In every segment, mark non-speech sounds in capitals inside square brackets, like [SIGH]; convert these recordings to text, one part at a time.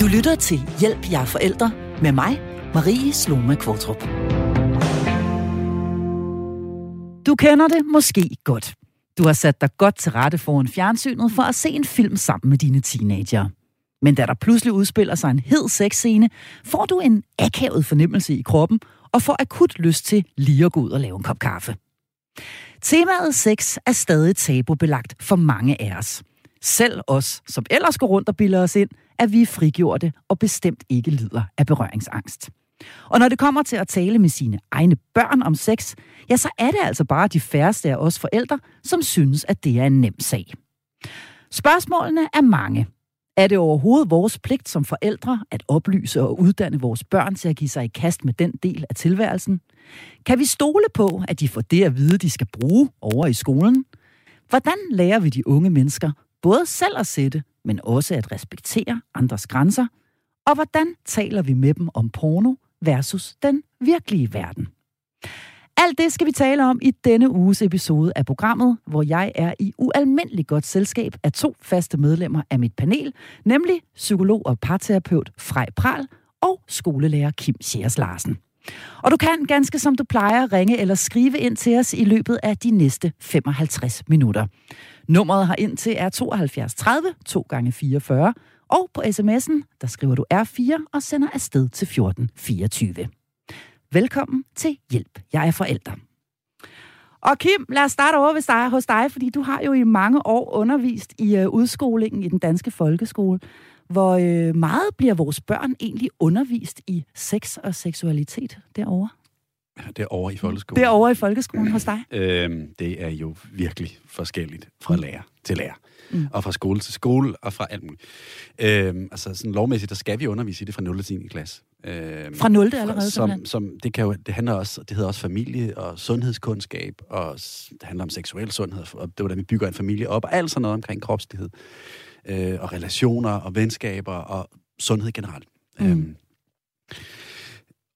Du lytter til Hjælp jer forældre med mig, Marie Sloma Kvartrup. Du kender det måske godt. Du har sat dig godt til rette foran fjernsynet for at se en film sammen med dine teenager. Men da der pludselig udspiller sig en hed sexscene, får du en akavet fornemmelse i kroppen og får akut lyst til lige at gå ud og lave en kop kaffe. Temaet sex er stadig tabubelagt for mange af os. Selv os, som ellers går rundt og bilder os ind, at vi er frigjorte og bestemt ikke lider af berøringsangst. Og når det kommer til at tale med sine egne børn om sex, ja, så er det altså bare de færreste af os forældre, som synes, at det er en nem sag. Spørgsmålene er mange. Er det overhovedet vores pligt som forældre at oplyse og uddanne vores børn til at give sig i kast med den del af tilværelsen? Kan vi stole på, at de får det at vide, de skal bruge over i skolen? Hvordan lærer vi de unge mennesker både selv at sætte, men også at respektere andres grænser? Og hvordan taler vi med dem om porno versus den virkelige verden? Alt det skal vi tale om i denne uges episode af programmet, hvor jeg er i ualmindelig godt selskab af to faste medlemmer af mit panel, nemlig psykolog og parterapeut Frej Pral og skolelærer Kim Sjærs Larsen. Og du kan ganske som du plejer ringe eller skrive ind til os i løbet af de næste 55 minutter. Nummeret har ind til er 72 30 2 gange 44 og på sms'en, der skriver du R4 og sender afsted til 1424. Velkommen til Hjælp. Jeg er forælder. Og Kim, lad os starte over hos dig, hos dig, fordi du har jo i mange år undervist i uh, udskolingen i den danske folkeskole. Hvor uh, meget bliver vores børn egentlig undervist i sex og seksualitet derovre? Derovre i folkeskolen? Derovre i folkeskolen hos dig? Øhm, det er jo virkelig forskelligt fra lærer til lærer. Mm. Og fra skole til skole, og fra alt muligt. Øhm, altså sådan lovmæssigt, der skal vi undervise i det fra 0. til 10. klasse. Øhm, fra 0. allerede? Som, som, det, kan jo, det handler også, det hedder også familie og sundhedskundskab, og det handler om seksuel sundhed, og det er, hvordan vi bygger en familie op, og alt sådan noget omkring kropslighed, øh, og relationer, og venskaber, og sundhed generelt. Mm. Øhm,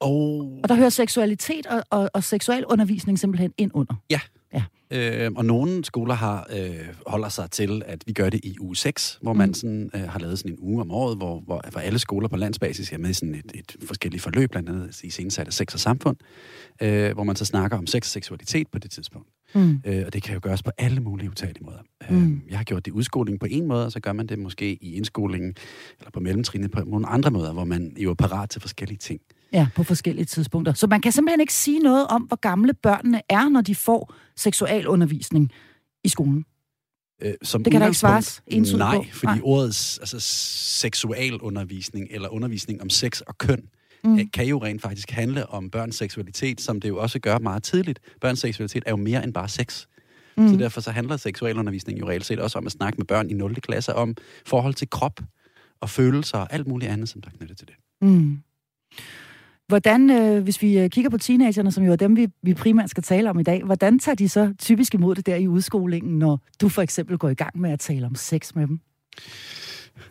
og, og der hører seksualitet og, og, og seksualundervisning simpelthen ind under? Ja. ja. Øh, og nogle skoler har øh, holder sig til, at vi gør det i uge 6, hvor man mm. sådan, øh, har lavet sådan en uge om året, hvor, hvor, hvor alle skoler på landsbasis er med i sådan et, et forskelligt forløb, blandt andet i sensatte sex og samfund, øh, hvor man så snakker om sex og seksualitet på det tidspunkt. Mm. Øh, og det kan jo gøres på alle mulige utalige måder. Mm. Øh, jeg har gjort det i udskoling på en måde, og så gør man det måske i indskolingen, eller på mellemtrinnet på nogle andre måder, hvor man jo er parat til forskellige ting. Ja, på forskellige tidspunkter. Så man kan simpelthen ikke sige noget om, hvor gamle børnene er, når de får seksualundervisning i skolen. Øh, som det kan der ikke svares Nej, på. fordi nej. ordet altså, seksualundervisning eller undervisning om sex og køn mm. Øh, kan jo rent faktisk handle om børns seksualitet, som det jo også gør meget tidligt. Børns seksualitet er jo mere end bare sex. Mm. Så derfor så handler seksualundervisning jo reelt set også om at snakke med børn i 0. klasse om forhold til krop og følelser og alt muligt andet, som der er knyttet til det. Mm. Hvordan, øh, hvis vi øh, kigger på teenagerne, som jo er dem, vi, vi primært skal tale om i dag, hvordan tager de så typisk imod det der i udskolingen, når du for eksempel går i gang med at tale om sex med dem?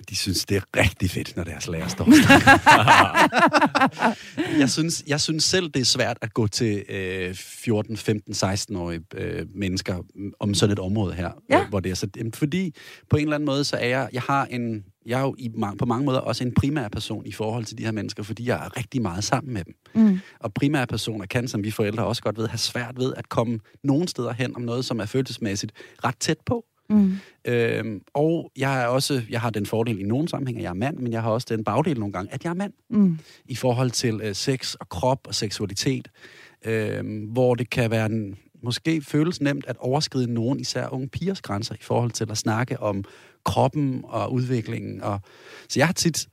De synes, det er rigtig fedt, når deres lærer står [LAUGHS] jeg, synes, jeg synes selv, det er svært at gå til øh, 14, 15, 16-årige øh, mennesker om sådan et område her. Ja. Hvor det er så, fordi på en eller anden måde, så er jeg, jeg har en, jeg er jo i, på mange måder også en primær person i forhold til de her mennesker, fordi jeg er rigtig meget sammen med dem. Mm. Og primære personer kan, som vi forældre også godt ved, have svært ved at komme nogen steder hen om noget, som er følelsesmæssigt ret tæt på. Mm. Øhm, og jeg er også, jeg har den fordel i nogle sammenhænge, at jeg er mand, men jeg har også den bagdel nogle gange, at jeg er mand. Mm. I forhold til øh, sex og krop og seksualitet. Øhm, hvor det kan være en, måske føles nemt at overskride nogen, især unge pigers grænser, i forhold til at snakke om kroppen og udviklingen. Og, så jeg har tit,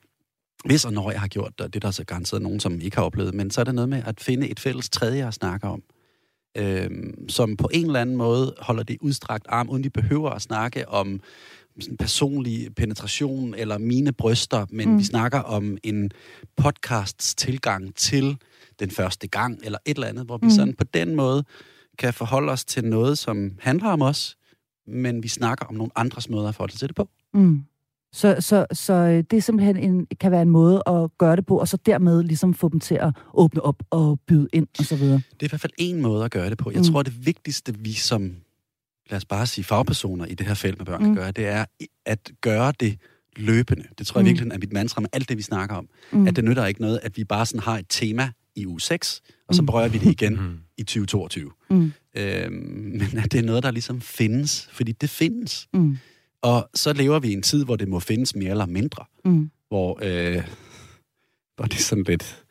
hvis og når jeg har gjort det, det er der så garanteret nogen, som ikke har oplevet, men så er det noget med at finde et fælles tredje at snakke om øh, som på en eller anden måde holder det udstrakt arm, uden de behøver at snakke om sådan personlig penetration eller mine bryster, men mm. vi snakker om en podcasts tilgang til den første gang, eller et eller andet, hvor vi mm. sådan på den måde kan forholde os til noget, som handler om os, men vi snakker om nogle andres måder at forholde sig til det på. Mm. Så, så, så øh, det er simpelthen en, kan være en måde at gøre det på, og så dermed ligesom få dem til at åbne op og byde ind og så videre. Det er i hvert fald en måde at gøre det på. Jeg mm. tror, det vigtigste, vi som, lad os bare sige, fagpersoner i det her felt med børn mm. kan gøre, det er at gøre det løbende. Det tror jeg mm. virkelig er mit mantra med alt det, vi snakker om. Mm. At det nytter ikke noget, at vi bare sådan har et tema i uge 6, og så mm. berører vi det igen [LAUGHS] mm. i 2022. Mm. Øhm, [LAUGHS] men at det er noget, der ligesom findes, fordi det findes. Mm. Og så lever vi i en tid, hvor det må findes mere eller mindre. Mm. Hvor, øh, hvor det er sådan lidt...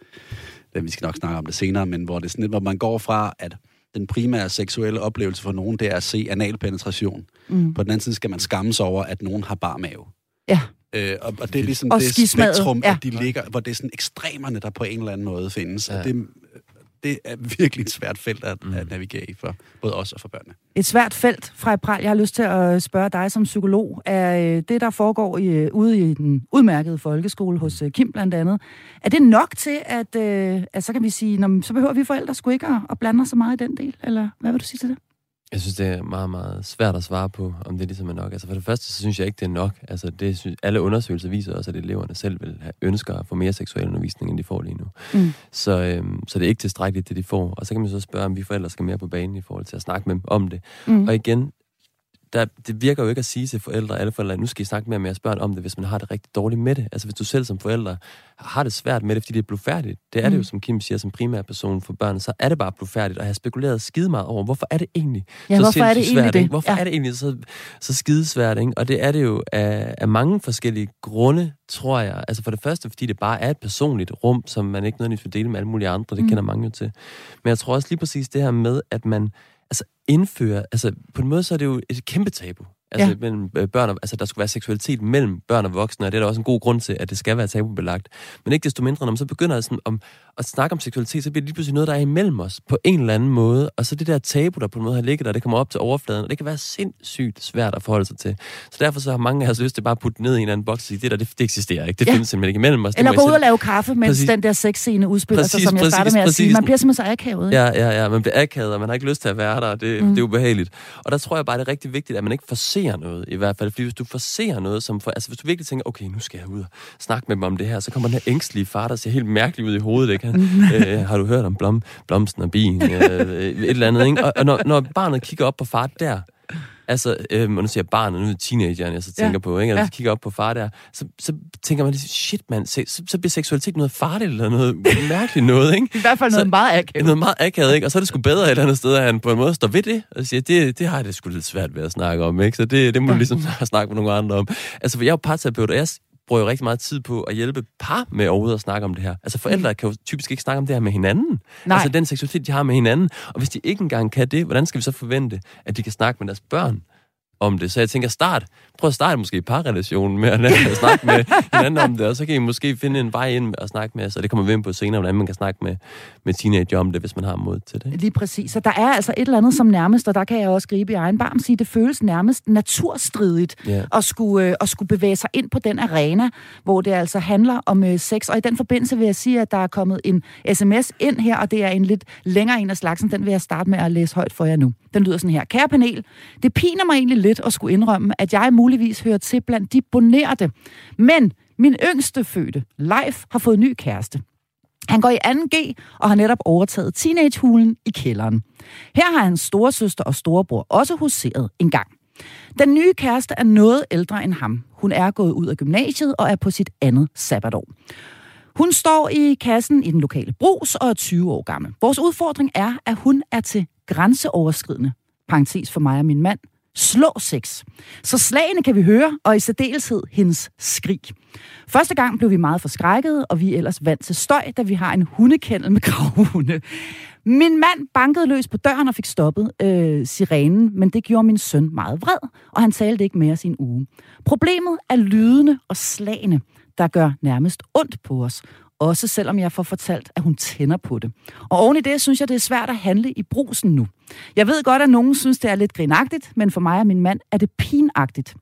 Vi skal nok snakke om det senere, men hvor det er sådan lidt, hvor man går fra, at den primære seksuelle oplevelse for nogen, det er at se analpenetration. Mm. På den anden side skal man skamme sig over, at nogen har bar mave. Ja. Øh, og, og det er ligesom og det spektrum, ja. at de ligger, hvor det er sådan ekstremerne, der på en eller anden måde findes. Ja. Og det, det er virkelig et svært felt at, mm. at navigere i for både os og for børnene. Et svært felt, fra Pral. Jeg har lyst til at spørge dig som psykolog. Er øh, det, der foregår i, øh, ude i den udmærkede folkeskole hos øh, Kim blandt andet, er det nok til, at, at så kan vi sige, når, så behøver vi forældre sgu ikke at, at blande os så meget i den del? Eller hvad vil du sige til det? Jeg synes, det er meget, meget svært at svare på, om det ligesom er nok. Altså for det første, så synes jeg ikke, det er nok. Altså det synes, alle undersøgelser viser også, at eleverne selv vil have ønsker at få mere seksuel undervisning, end de får lige nu. Mm. Så, øhm, så det er ikke tilstrækkeligt, det de får. Og så kan man så spørge, om vi forældre skal mere på banen i forhold til at snakke med dem om det. Mm. Og igen, der, det virker jo ikke at sige til forældre, alle forældre, nu skal I snakke mere med jeres børn om det, hvis man har det rigtig dårligt med det. Altså hvis du selv som forældre har det svært med det, fordi det er blufærdigt. Det er mm. det jo, som Kim siger, som primær person for børn, så er det bare blufærdigt, og jeg har spekuleret skide meget over, hvorfor er det egentlig ja, så hvorfor er det svært, egentlig det? Hvorfor ja. er det egentlig så, så skidesvært, ikke? Og det er det jo af, af mange forskellige grunde, tror jeg. Altså for det første, fordi det bare er et personligt rum, som man ikke nødvendigvis vil dele med alle mulige andre. Det mm. kender mange jo til. Men jeg tror også lige præcis det her med, at man indfører, altså på en måde så er det jo et kæmpe tabu altså ja. mellem øh, børn og, altså der skulle være seksualitet mellem børn og voksne, og det er der også en god grund til, at det skal være tabubelagt. Men ikke desto mindre, når man så begynder sådan om, at snakke om seksualitet, så bliver det lige pludselig noget, der er imellem os på en eller anden måde, og så det der tabu, der på en måde har ligget der, det kommer op til overfladen, og det kan være sindssygt svært at forholde sig til. Så derfor så har mange af os lyst til bare at putte ned i en eller anden boks og sige, det der, det, det eksisterer ikke, det ja. findes simpelthen ikke imellem os. Eller gå ud og lave kaffe, mens præcis. den der sexscene udspiller præcis, sig, som jeg startede med at præcis. sige. Man bliver simpelthen så akavet. Ikke? Ja, ja, ja, man bliver akavet, og man har ikke lyst til at være der, og det, mm. det er ubehageligt. Og der tror jeg bare, det er rigtig vigtigt, at man ikke forser noget, i hvert fald. Fordi hvis du forser noget, som for, altså hvis du virkelig tænker, okay, nu skal jeg ud og snakke med dem om det her, så kommer den her ængstlige far, der ser helt mærkelig ud i hovedet, ikke? Han, [LAUGHS] øh, har du hørt om blom, blomsten og bien? Øh, et eller andet, ikke? Og, og når, når barnet kigger op på far der, Altså, øh, nu siger barnet, nu er teenageren, jeg så tænker ja. på, ikke? Altså, ja. kigger op på far der, så, så tænker man, shit mand, så, så bliver seksualitet noget farligt, eller noget mærkeligt noget, ikke? I hvert fald noget så, meget akavet. Noget meget akavet, ikke? Og så er det sgu bedre et eller andet sted, at han på en måde står ved det, og siger, det, det har jeg det sgu lidt svært ved at snakke om, ikke? Så det, det må du ligesom [LAUGHS] snakke med nogle andre om. Altså, for jeg er jo parterapeut, og jeg bruger jo rigtig meget tid på at hjælpe par med overhovedet at snakke om det her. Altså forældre mm. kan jo typisk ikke snakke om det her med hinanden. Nej. Altså den seksualitet, de har med hinanden. Og hvis de ikke engang kan det, hvordan skal vi så forvente, at de kan snakke med deres børn om det. Så jeg tænker, start. Prøv at starte måske parrelationen med at, at snakke med hinanden om det, og så kan I måske finde en vej ind og snakke med os, og det kommer vi ind på senere, hvordan man kan snakke med, med teenager om det, hvis man har mod til det. Lige præcis. Så der er altså et eller andet som nærmest, og der kan jeg også gribe i egen barm sige, det føles nærmest naturstridigt yeah. at, skulle, øh, at skulle bevæge sig ind på den arena, hvor det altså handler om øh, sex. Og i den forbindelse vil jeg sige, at der er kommet en sms ind her, og det er en lidt længere en af slagsen. Den vil jeg starte med at læse højt for jer nu. Den lyder sådan her. Kære panel, det piner mig egentlig lidt at skulle indrømme, at jeg muligvis hører til blandt de bonerte. Men min yngste fødte, Leif, har fået ny kæreste. Han går i 2G og har netop overtaget teenagehulen i kælderen. Her har hans storesøster og storebror også huseret en gang. Den nye kæreste er noget ældre end ham. Hun er gået ud af gymnasiet og er på sit andet sabbatår. Hun står i kassen i den lokale brus og er 20 år gammel. Vores udfordring er, at hun er til grænseoverskridende, parentes for mig og min mand, slå sex. Så slagene kan vi høre, og i særdeleshed hendes skrig. Første gang blev vi meget forskrækket, og vi er ellers vant til støj, da vi har en hundekendel med [LAUGHS] gravhunde. Min mand bankede løs på døren og fik stoppet øh, sirenen, men det gjorde min søn meget vred, og han talte ikke mere sin uge. Problemet er lydene og slagene, der gør nærmest ondt på os, også selvom jeg får fortalt, at hun tænder på det. Og oven i det, synes jeg, det er svært at handle i brusen nu. Jeg ved godt, at nogen synes, det er lidt grinagtigt, men for mig og min mand er det pinagtigt.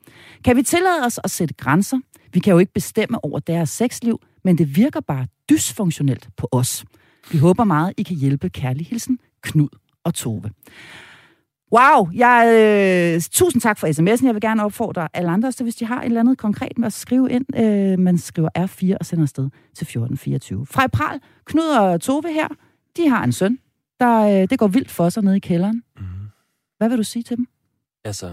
Kan vi tillade os at sætte grænser? Vi kan jo ikke bestemme over deres sexliv, men det virker bare dysfunktionelt på os. Vi håber meget, I kan hjælpe. Kærlig hilsen, Knud og Tove. Wow, jeg, øh, tusind tak for sms'en. Jeg vil gerne opfordre alle andre, så hvis de har et eller andet konkret med at skrive ind, øh, man skriver R4 og sender afsted til 1424. Frej Pral, Knud og Tove her, de har en søn, der øh, det går vildt for sig nede i kælderen. Mm. Hvad vil du sige til dem? Altså,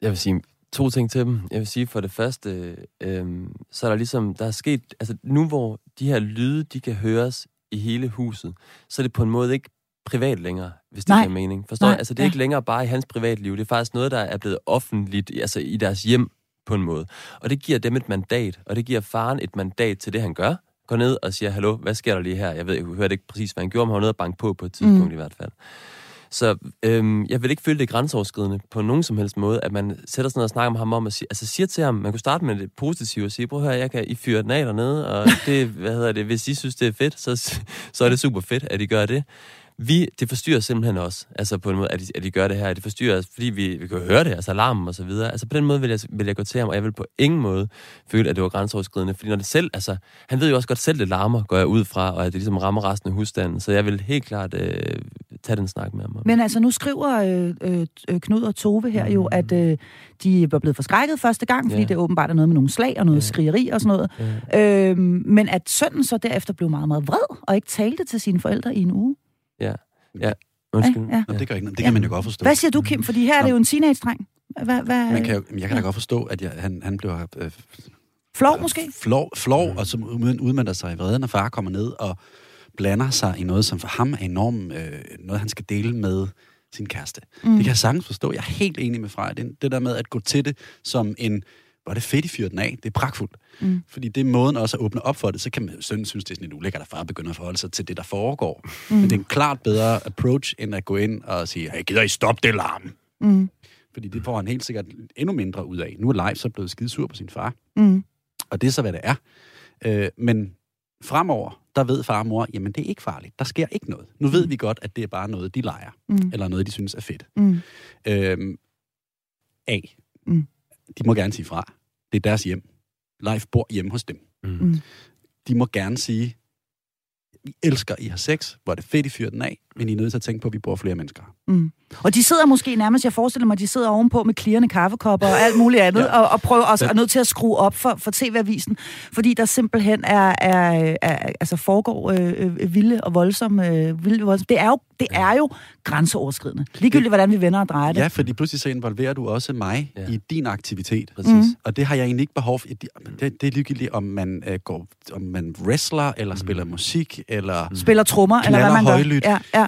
jeg vil sige, to ting til dem. Jeg vil sige, for det første, øh, så er der ligesom, der er sket, altså nu hvor de her lyde, de kan høres i hele huset, så er det på en måde ikke privat længere, hvis det Nej. giver mening. Forstår Nej, jeg? Altså, det er ja. ikke længere bare i hans privatliv. Det er faktisk noget, der er blevet offentligt, altså i deres hjem på en måde. Og det giver dem et mandat, og det giver faren et mandat til det, han gør. Går ned og siger, hallo, hvad sker der lige her? Jeg ved, jeg hørte ikke præcis, hvad han gjorde, men han var nede og banke på på et tidspunkt mm. i hvert fald. Så øhm, jeg vil ikke føle det grænseoverskridende på nogen som helst måde, at man sætter sig ned og snakker med ham om at sige, altså siger til ham, man kunne starte med det positive og sige, prøv høre, jeg kan I fyre den af dernede, og det, hvad hedder det, hvis I synes, det er fedt, så, så er det super fedt, at I gør det. Vi, det forstyrrer simpelthen os, altså på en måde, at de, at de gør det her. Det forstyrrer os, fordi vi, vi kan jo høre det, altså alarmen og så videre. Altså på den måde vil jeg, vil jeg gå til ham, og jeg vil på ingen måde føle, at det var grænseoverskridende. Fordi når det selv, altså, han ved jo også godt selv, det larmer, går jeg ud fra, og at det ligesom rammer resten af husstanden. Så jeg vil helt klart øh, tage den snak med ham. Men altså, nu skriver øh, øh, Knud og Tove her jo, at øh, de var blevet forskrækket første gang, fordi Ja. det åbenbart er noget med nogle slag og noget Ja. skrigeri og sådan noget. Ja. Øh, men at sønnen så derefter blev meget, meget vred, og ikke talte til sine forældre i en uge. Ja. ja. Undskyld. Ja, ja. Nå, det gør ikke noget. Det kan man jo godt forstå. Hvad siger du, Kim? Fordi her er det jo en teenage-dreng. Hvad, hvad, Man kan jeg kan da godt forstå, at jeg, han, han blev øh, Flov måske? flov, flov og som ud- udmønter sig i vreden, når far kommer ned og blander sig i noget, som for ham er enormt øh, noget, han skal dele med sin kæreste. Mm. Det kan jeg sagtens forstå. Jeg er helt enig med Freja. Det, det der med at gå til det som en, hvor er det fedt, I fyrer den af. Det er pragtfuldt. Mm. Fordi det er måden også at åbne op for det. Så kan man sønnen synes, det er sådan lidt ulækkert, at far begynder at forholde sig til det, der foregår. Mm. Men det er en klart bedre approach, end at gå ind og sige, hey, gider I stoppe det larm? Mm. Fordi det får han helt sikkert endnu mindre ud af. Nu er Leif så blevet skidesur på sin far. Mm. Og det er så, hvad det er. Øh, men fremover, der ved far og mor, jamen det er ikke farligt. Der sker ikke noget. Nu ved vi godt, at det er bare noget, de leger. Mm. Eller noget, de synes er fedt. Mm. Øh, A. Mm. De må gerne sige fra. Det er deres hjem. Leif bor hjemme hos dem. Mm. De må gerne sige, vi elsker, I har sex, hvor er det fedt, I fyrer den af, men I er nødt til at tænke på, at vi bor flere mennesker. Mm. Og de sidder måske nærmest, jeg forestiller mig, de sidder ovenpå med klirrende kaffekopper og alt muligt andet, [LAUGHS] ja. og, og prøver også, er nødt til at skrue op for, for TV-avisen, fordi der simpelthen er, er, er altså foregår øh, øh, vilde og voldsomme, øh, vilde voldsomme. Det er jo, det er jo grænseoverskridende. Ligegyldigt, hvordan vi vender og drejer det. Ja, fordi pludselig så involverer du også mig Ja. i din aktivitet. Præcis. Mm. Og det har jeg egentlig ikke behov for. Det, det er ligegyldigt, om man, øh, går, om man wrestler, eller mm. spiller musik, eller... Spiller trommer, eller hvad man gør. højlydt. Ja, ja.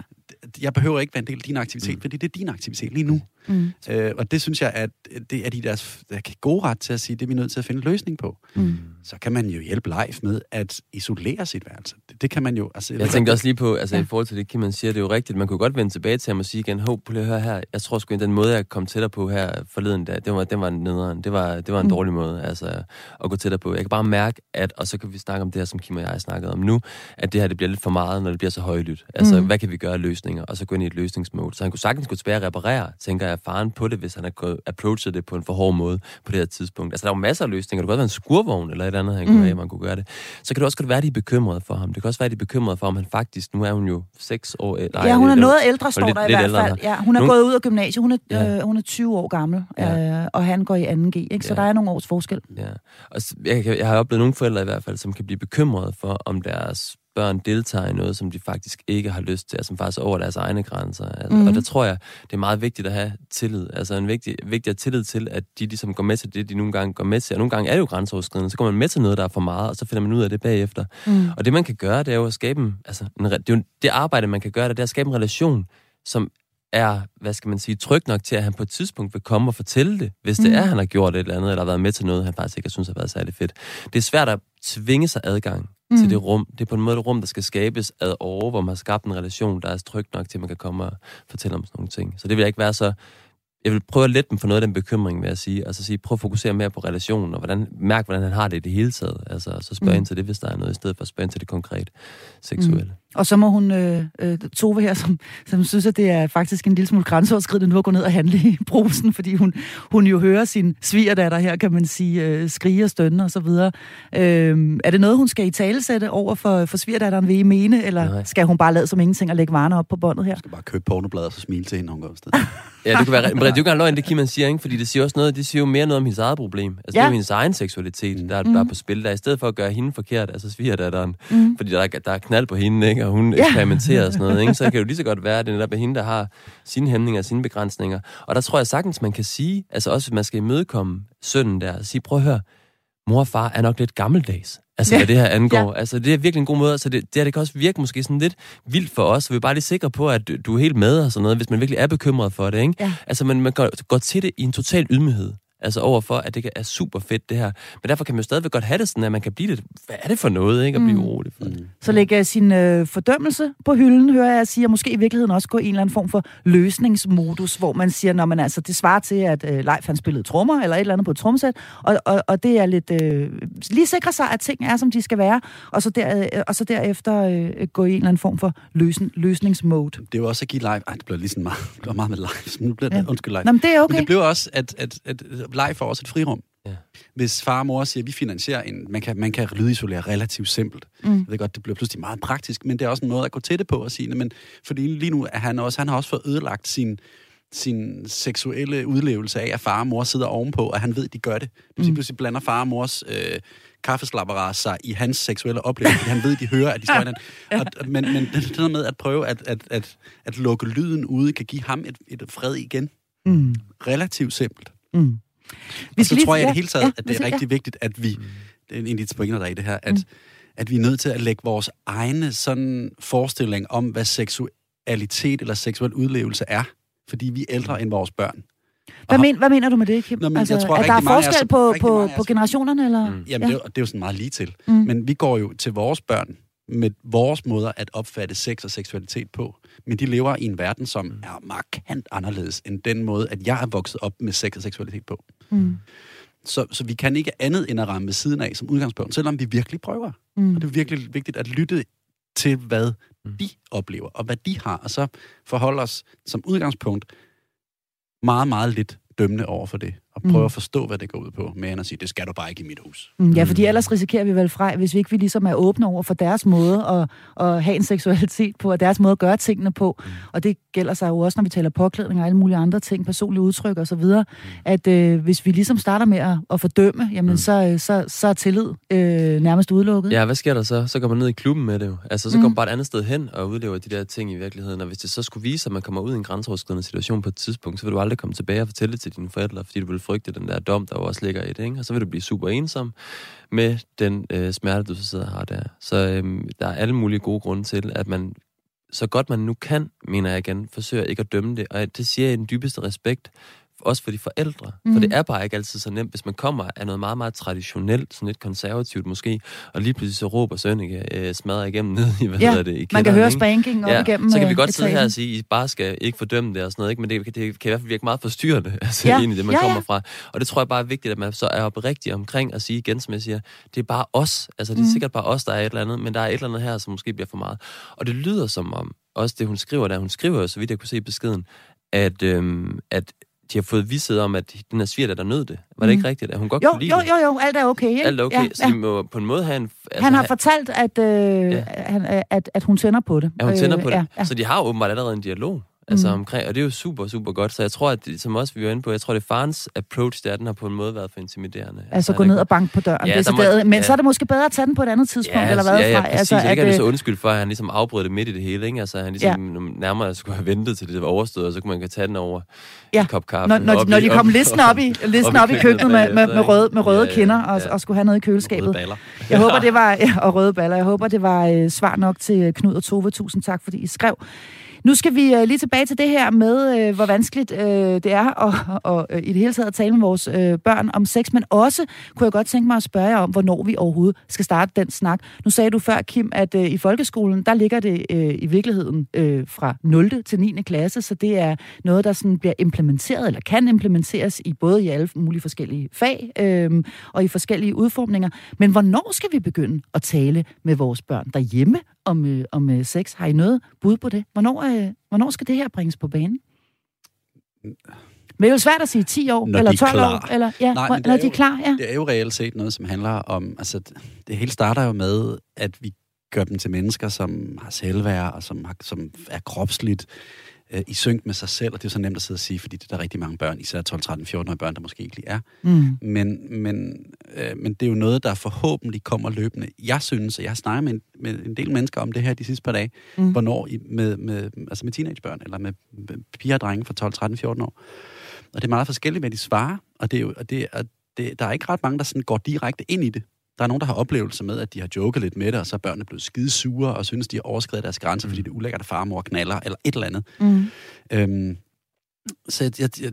Jeg behøver ikke være en del af din aktivitet, mm. fordi det er din aktivitet lige nu. Mm. Øh, og det synes jeg, at det er de deres der kan gode ret til at sige, det er vi nødt til at finde en løsning på. Mm. Så kan man jo hjælpe live med at isolere sit værelse. Det, det kan man jo... Altså, Jeg tænkte også lige på, altså Ja. i forhold til det, Kim man siger, det er jo rigtigt. Man kunne godt vende tilbage til ham og sige igen, hov, prøv lige at høre her. Jeg tror sgu, den måde, jeg kom tættere på her forleden, der, det var, det var en nederen. Det var, det var en Mm. mm. dårlig måde altså, at gå tættere på. Jeg kan bare mærke, at, og så kan vi snakke om det her, som Kim og jeg snakkede om nu, at det her det bliver lidt for meget, når det bliver så højlydt. Altså, Mm. mm. hvad kan vi gøre af løsninger? Og så gå ind i et løsningsmål. Så han kunne sagtens gå tilbage og reparere, tænker jeg, faren på det, hvis han har gået, approachet det på en for hård måde på det her tidspunkt. Altså, der er jo masser af løsninger. Det kunne godt være en skurvogn eller et eller andet, han kunne Mm. have, man kunne gøre det. Så kan det også godt være, at de er bekymrede for ham. Det kan også være, at de er bekymrede for, om han faktisk, nu er hun jo 6 år... Nej, Ja, hun er noget ældre, står lidt- der i hvert fald. Ja, hun er Nogen- gået ud af gymnasiet. Hun er, Ja. øh, hun er 20 år gammel, Ja. øh, og han går i 2G, ikke? så Ja. der er nogle års forskel. Ja. Og jeg, jeg har oplevet nogle forældre i hvert fald, som kan blive bekymrede for, om deres børn deltager i noget, som de faktisk ikke har lyst til, altså som faktisk er over deres egne grænser. Altså, Mhm. mm-hmm. Og der tror jeg, det er meget vigtigt at have tillid. Altså en vigtig, vigtig at tillid til, at de ligesom går med til det, de nogle gange går med til. Og nogle gange er det jo grænseoverskridende. Så går man med til noget, der er for meget, og så finder man ud af det bagefter. Mm. Og det man kan gøre, det er jo at skabe en, altså, en, det, er jo, det arbejde, man kan gøre, det er at skabe en relation, som er, hvad skal man sige, tryg nok til, at han på et tidspunkt vil komme og fortælle det, hvis det Mm. er, han har gjort et eller andet, eller har været med til noget, han faktisk ikke har synes har været særlig fedt. Det er svært at tvinge sig adgang mm. Til det rum. Det er på en måde et rum, der skal skabes ad over, hvor man har skabt en relation, der er tryg nok til, at man kan komme og fortælle om sådan nogle ting. Så det vil ikke være så... Jeg vil prøve at lette dem for noget af den bekymring, vil jeg sige. Altså sige, prøv at fokusere mere på relationen, og hvordan, mærk, hvordan han har det i det hele taget. Altså, så spørg mm. ind til det, hvis der er noget, i stedet for at spørge ind til det konkret seksuelle. Mm. Og så må hun, øh, øh, Tove her, som, som synes, at det er faktisk en lille smule grænseoverskridende nu at gå ned og handle i [LAUGHS] brusen, fordi hun, hun jo hører sin svigerdatter her, kan man sige, øh, skrige og stønne og så videre. Øh, er det noget, hun skal i talesætte over for, for svigerdatteren, vil I mene, eller Nej. skal hun bare lade som ingenting og lægge varerne op på båndet her? Jeg skal bare købe pornobladet og så smile til hende, når hun går afsted. Ja, det kunne være, men det er jo ikke engang løgn, det Kim man siger, ikke? fordi det siger også noget, det siger jo mere noget om hendes eget problem. Altså, ja. det er jo hendes egen seksualitet, der er Mm. bare på spil, der i stedet for at gøre hende forkert, altså svigerdatteren, Mm. fordi der er, der er knald på hende, ikke? Og hun ja. eksperimenterer og sådan noget, ikke? Så det kan jo lige så godt være, at det netop er hende, der har sine hæmninger og sine begrænsninger. Og der tror jeg sagtens, man kan sige, altså også hvis man skal imødekomme sønnen der, og sige, prøv at høre, mor og far er nok lidt gammeldags. Altså, ja. hvad det her angår. Ja. Altså, det er virkelig en god måde. Altså, det, det, det kan også virke måske sådan lidt vildt for os. Vi er bare lige sikre på, at du er helt med og sådan noget, hvis man virkelig er bekymret for det, ikke? Ja. Altså, man, man går, går til det i en total ydmyghed. Altså overfor, at det er super fedt, det her. Men derfor kan man jo stadigvæk godt have det sådan, at man kan blive lidt, hvad er det for noget, ikke? At blive mm. urolig for det. Så lægge sin øh, fordømmelse på hylden, hører jeg sige, og måske i virkeligheden også gå i en eller anden form for løsningsmodus, hvor man siger, når man altså, det svarer til, at øh, Leif han spillede trommer, eller et eller andet på et trommesæt, og, og, og det er lidt, øh, lige sikre sig, at ting er, som de skal være, og så, der, øh, og så derefter øh, gå i en eller anden form for løsen, løsningsmode. Det er jo også at give Leif, ej, det blev lige sådan meget, det var meget med Leif, nu bliver det, ja. undskyld Leif. Nå, men det er okay. Men det blev også, at, at, at Leif får også et frirum. Ja. Hvis far og mor siger, at vi finansierer en... Man kan, man kan lydisolere relativt simpelt. Mm. Jeg ved godt, det bliver pludselig meget praktisk, men det er også en måde at gå til det på og sige, men fordi lige nu er han også, han har også fået ødelagt sin, sin seksuelle udlevelse af, at far og mor sidder ovenpå, og han ved, at de gør det. Pludselig, mm. pludselig blander far og mors øh, kaffeslapperas sig i hans seksuelle oplevelse, fordi han ved, at de hører, at de står [LAUGHS] ja. og, Men, men det der med at prøve at, at, at, at lukke lyden ude, kan give ham et, et fred igen. Mm. Relativt simpelt. Mm. Vi og så lige, tror jeg i det hele taget, ja, at det er rigtig ja. vigtigt, at vi, det er en af de pointer, der er i det her, at, mm. at vi er nødt til at lægge vores egne sådan forestilling om, hvad seksualitet eller seksuel udlevelse er, fordi vi er ældre end vores børn. Hvad, men, hvad mener du med det, Kim? Nå, men altså, jeg tror, at der er forskel på, på, på generationerne? Eller? Mm. Jamen, ja. det, er, det er jo sådan meget lige til. Mm. Men vi går jo til vores børn med vores måder at opfatte sex og seksualitet på. Men de lever i en verden, som mm. er markant anderledes end den måde, at jeg er vokset op med sex og seksualitet på. Mm. Så, så vi kan ikke andet end at ramme ved siden af som udgangspunkt, selvom vi virkelig prøver. Mm. Og det er virkelig vigtigt at lytte til, hvad mm. de oplever, og hvad de har, og så forholde os som udgangspunkt meget, meget lidt dømmende over for det og prøve mm. at forstå, hvad det går ud på, med at sige, det skal du bare ikke i mit hus. Mm, ja, fordi ellers risikerer vi vel fra, hvis vi ikke vi ligesom er åbne over for deres måde at, at have en seksualitet på, og deres måde at gøre tingene på. Mm. Og det gælder sig jo også, når vi taler påklædning og alle mulige andre ting, personlige udtryk osv., mm. at øh, hvis vi ligesom starter med at, at fordømme, jamen mm. så, så, så er tillid øh, nærmest udelukket. Ja, hvad sker der så? Så går man ned i klubben med det jo. Altså, så mm. går man bare et andet sted hen og udlever de der ting i virkeligheden. Og hvis det så skulle vise, at man kommer ud i en grænseoverskridende situation på et tidspunkt, så vil du aldrig komme tilbage og fortælle det til dine forældre, fordi du vil frygte den der dom, der også ligger i det, ikke? og så vil du blive super ensom med den øh, smerte, du så sidder og har der. Så øh, der er alle mulige gode grunde til, at man så godt man nu kan, mener jeg igen, forsøger ikke at dømme det, og det siger jeg i den dybeste respekt også for de forældre. Mm. For det mhm. er bare ikke altid så nemt, hvis man kommer af noget meget, meget traditionelt, sådan lidt konservativt måske, og lige pludselig så råber Sønneke øh, smadrer igennem ned i, hvad ja, hedder det, i man kan høre spanking op ja, igennem Så kan vi øh, godt sidde her og sige, I bare skal ikke fordømme det og sådan noget, ikke? men det, det kan i hvert fald virke meget forstyrrende, altså ja. egentlig det, man ja, ja. kommer fra. Og det tror jeg bare er vigtigt, at man så er oprigtig omkring at sige igen, som jeg siger, det er bare os, altså det er mm. sikkert bare os, der er et eller andet, men der er et eller andet her, som måske bliver for meget. Og det lyder som om, også det hun skriver der, hun skriver så vidt jeg kunne se i beskeden, at, øhm, at de har fået vidshed om, at den er sviger, der nød det. Var det mm. ikke rigtigt? At hun godt jo, kunne lide jo, jo, jo, alt er okay. Ikke? Alt er okay, ja, så ja. de må på en måde have en... Altså, han har fortalt, at, øh, ja. han, at, at hun tænder på det. Ja, hun tænder øh, på det. Ja, ja. Så de har åbenbart allerede en dialog. Altså mm. omkring, og det er jo super, super godt. Så jeg tror, at det, som også vi var inde på, jeg tror, det er farens approach, der den har på en måde været for intimiderende. Altså, altså gå ned og banke på døren. Ja, det må, men ja. så er det måske bedre at tage den på et andet tidspunkt, ja, eller hvad? Ja, ja, fra? præcis. Altså, jeg kan at, så undskyld for, at han ligesom afbrød det midt i det hele. Ikke? Altså, han ligesom ja. nærmere skulle have ventet til det var overstået, og så kunne man tage den over ja. en kop kaffe. Når, når, når de kom listen op i, listen op i køkkenet med, med, med, røde, med røde kinder og, og skulle have noget i køleskabet. [LAUGHS] Jeg håber, det var, og røde baller. Jeg håber, det var øh, svar nok til Knud og Tove. Tusind tak, fordi I skrev. Nu skal vi øh, lige tilbage til det her med, øh, hvor vanskeligt øh, det er at, og, øh, i det hele taget at tale med vores øh, børn om sex, men også kunne jeg godt tænke mig at spørge jer om, hvornår vi overhovedet skal starte den snak. Nu sagde du før, Kim, at øh, i folkeskolen, der ligger det øh, i virkeligheden øh, fra 0. til 9. klasse, så det er noget, der sådan bliver implementeret, eller kan implementeres i både i alle mulige forskellige fag øh, og i forskellige udformninger. Men hvornår skal vi begynde at tale med vores børn derhjemme om, øh, om øh, sex. Har I noget bud på det? Hvornår, øh, hvornår skal det her bringes på banen? Men det er jo svært at sige 10 år, når eller 12 år, eller ja, Nej, når, når de er klar. Ja. Det er jo reelt set noget, som handler om, altså det, det hele starter jo med, at vi gør dem til mennesker, som har selvværd, og som, har, som er kropsligt øh, i synk med sig selv, og det er så nemt at sidde og sige, fordi det er der rigtig mange børn, især 12, 13, 14 årige børn, der måske ikke lige er. Mm. Men, men, øh, men det er jo noget, der forhåbentlig kommer løbende. Jeg synes, og jeg har snakket med en, med en del mennesker om det her de sidste par dage, mm. hvornår i, med, med, altså med teenagebørn, eller med, med piger og drenge fra 12, 13, 14 år. Og det er meget forskelligt, hvad de svarer, og det er jo, og det, og det, der er ikke ret mange, der sådan går direkte ind i det. Der er nogen, der har oplevelser med, at de har joket lidt med det, og så er børnene blevet skide sure, og synes, de har overskrevet deres grænser, mm. fordi det er ulækkert, at farmor knaller, eller et eller andet. Mm. Øhm, så jeg, jeg,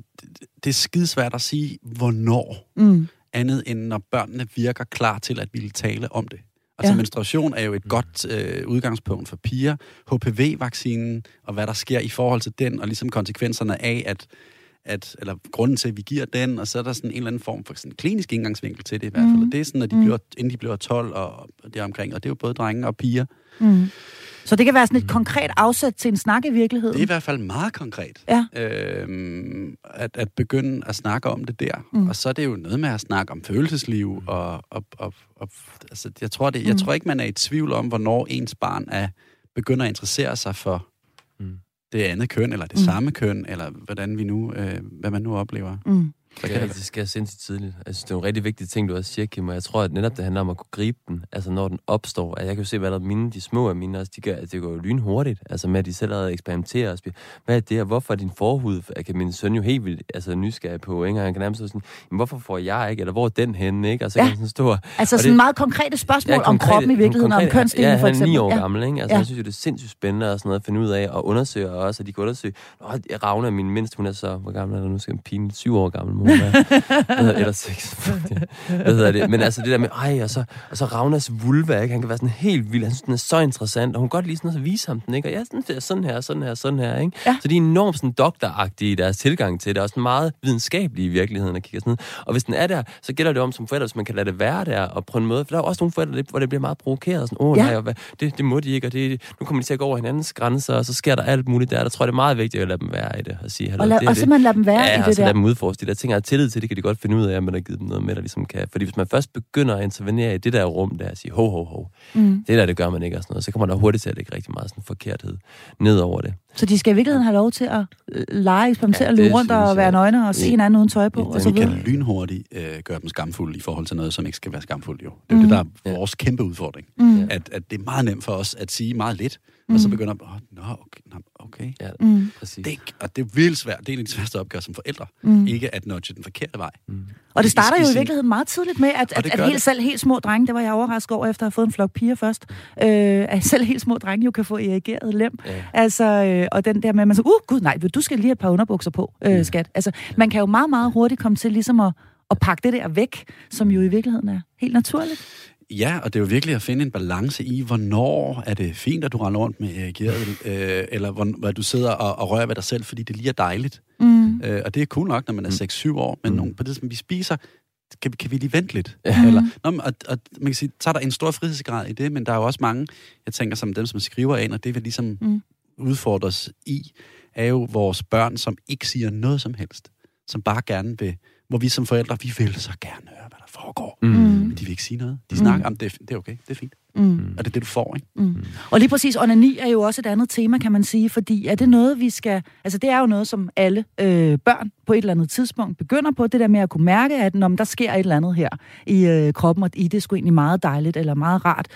det er skidesvært at sige, hvornår, mm. andet end når børnene virker klar til at ville tale om det. Altså ja. menstruation er jo et godt øh, udgangspunkt for piger. HPV-vaccinen og hvad der sker i forhold til den, og ligesom konsekvenserne af, at at, eller grunden til, at vi giver den, og så er der sådan en eller anden form for sådan klinisk indgangsvinkel til det i hvert fald. Mm. Og det er sådan, at de bliver, inden de bliver 12 og, og omkring, og det er jo både drenge og piger. Mm. Så det kan være sådan et konkret afsæt til en snak i virkeligheden? Det er i hvert fald meget konkret. Ja. Øhm, at, at begynde at snakke om det der. Mm. Og så er det jo noget med at snakke om følelsesliv, og, og, og, og altså, jeg, tror det, jeg mm. tror ikke, man er i tvivl om, hvornår ens barn er, begynder at interessere sig for mm det andet køn, eller det mm. samme køn, eller hvordan vi nu, øh, hvad man nu oplever. Mm. Så kan det, det skal sindssygt tidligt. Jeg synes, det er en rigtig vigtig ting, du også siger, Kim, og jeg tror, at netop det handler om at kunne gribe den, altså når den opstår. Altså, jeg kan jo se, hvad der er mine, de små af mine også, de gør, altså, det går jo lynhurtigt, altså med, at de selv allerede eksperimenterer og spiller. Hvad er det, og hvorfor er din forhud, kan min søn jo helt vildt altså, nysgerrig på, ikke? Og han kan nærmest sådan, jamen, hvorfor får jeg ikke, eller hvor er den henne, ikke? Og så ja. kan sådan stå... Altså sådan det, meget konkrete spørgsmål ja, konkrete, om kroppen i virkeligheden, konkrete, om kønsdelen ja, for eksempel. Ja, han er ni år ja. gammel, ikke? Altså, ja. jeg synes jo, det er sindssygt spændende og sådan noget at finde ud af, og undersøge også, at de kan undersøge, Nå, Ravne er min mindste, hun er så, hvor gammel er der nu, skal en pige, syv år gammel, må eller sex. Hvad hedder det? Men altså det der med, ej, og så, og så Ravnas vulva, ikke? Han kan være sådan helt vild. Han synes, den er så interessant, og hun kan godt lige sådan at vise ham den, ikke? Og jeg synes, det er sådan her, sådan her, sådan her, ikke? Ja. Så de er enormt sådan doktoragtige i deres tilgang til det, og sådan meget videnskabelige i virkeligheden at kigge sådan Og hvis den er der, så gælder det om som forældre, hvis man kan lade det være der, og på en måde, for der er også nogle forældre, hvor det bliver meget provokeret, sådan, åh oh, ja. nej, og hvad, det, det må de ikke, og det, nu kommer de til at gå over hinandens grænser, og så sker der alt muligt der. Der tror jeg, det er meget vigtigt at lade dem være i det, og sige, og, lad, det, og simpelthen lade dem være ja, i det altså, der. lade dem udforske de der ting. Jeg har tillid til, det kan de godt finde ud af, at man har givet dem noget med, der ligesom kan. Fordi hvis man først begynder at intervenere i det der rum, der og sige, ho, ho, ho, mm. det der, det gør man ikke, og sådan noget, så kommer der hurtigt til at lægge rigtig meget sådan forkerthed ned over det. Så de skal i virkeligheden have lov til at øh, lege, eksperimentere, ja, løbe rundt og være nøgne og se hinanden uden tøj på, og så videre. kan lynhurtigt øh, gøre dem skamfulde i forhold til noget, som ikke skal være skamfuldt, jo. Det er mm. det, der er vores kæmpe udfordring. Mm. At, at det er meget nemt for os at sige meget lidt, mm. og så begynder at, oh, nå, okay, nå, okay. Ja, mm. præcis. Det, og det er vildt svært. Det er en af de sværeste opgaver som forældre. Mm. Ikke at nudge den forkerte vej. Mm. Og det starter jo i virkeligheden meget tidligt med, at, at, at helt, selv helt små drenge, det var jeg overrasket over, efter at have fået en flok piger først, øh, at selv helt små drenge jo kan få erigeret lem. Ja. Altså, øh, og den der med, at man så, uh, gud nej, du skal lige have et par underbukser på, øh, mm. skat. Altså, man kan jo meget, meget hurtigt komme til ligesom at, at pakke det der væk, som jo i virkeligheden er helt naturligt. Ja, og det er jo virkelig at finde en balance i, hvornår er det fint, at du render rundt med erigeret, øh, eller hvor, hvor du sidder og, og rører ved dig selv, fordi det lige er dejligt. Mm. Øh, og det er cool nok, når man er 6-7 år, men mm. nogle, på det, som vi spiser, kan, kan vi lige vente lidt? Ja. Eller, nå, og, og, man kan sige, så er der en stor frihedsgrad i det, men der er jo også mange, jeg tænker som dem, som skriver ind, og det vil ligesom mm. udfordres i, er jo vores børn, som ikke siger noget som helst, som bare gerne vil, hvor vi som forældre, vi vil så gerne høre, hvad der foregår. Mm. Men de vil ikke sige noget. De snakker om, det, det er okay, det er fint. Mm. Og det er det, du får, ikke? Mm. Og lige præcis, onani er jo også et andet tema, kan man sige, fordi er det noget, vi skal... Altså, det er jo noget, som alle øh, børn på et eller andet tidspunkt begynder på, det der med at kunne mærke, at når der sker et eller andet her i øh, kroppen, og i det er sgu egentlig meget dejligt eller meget rart.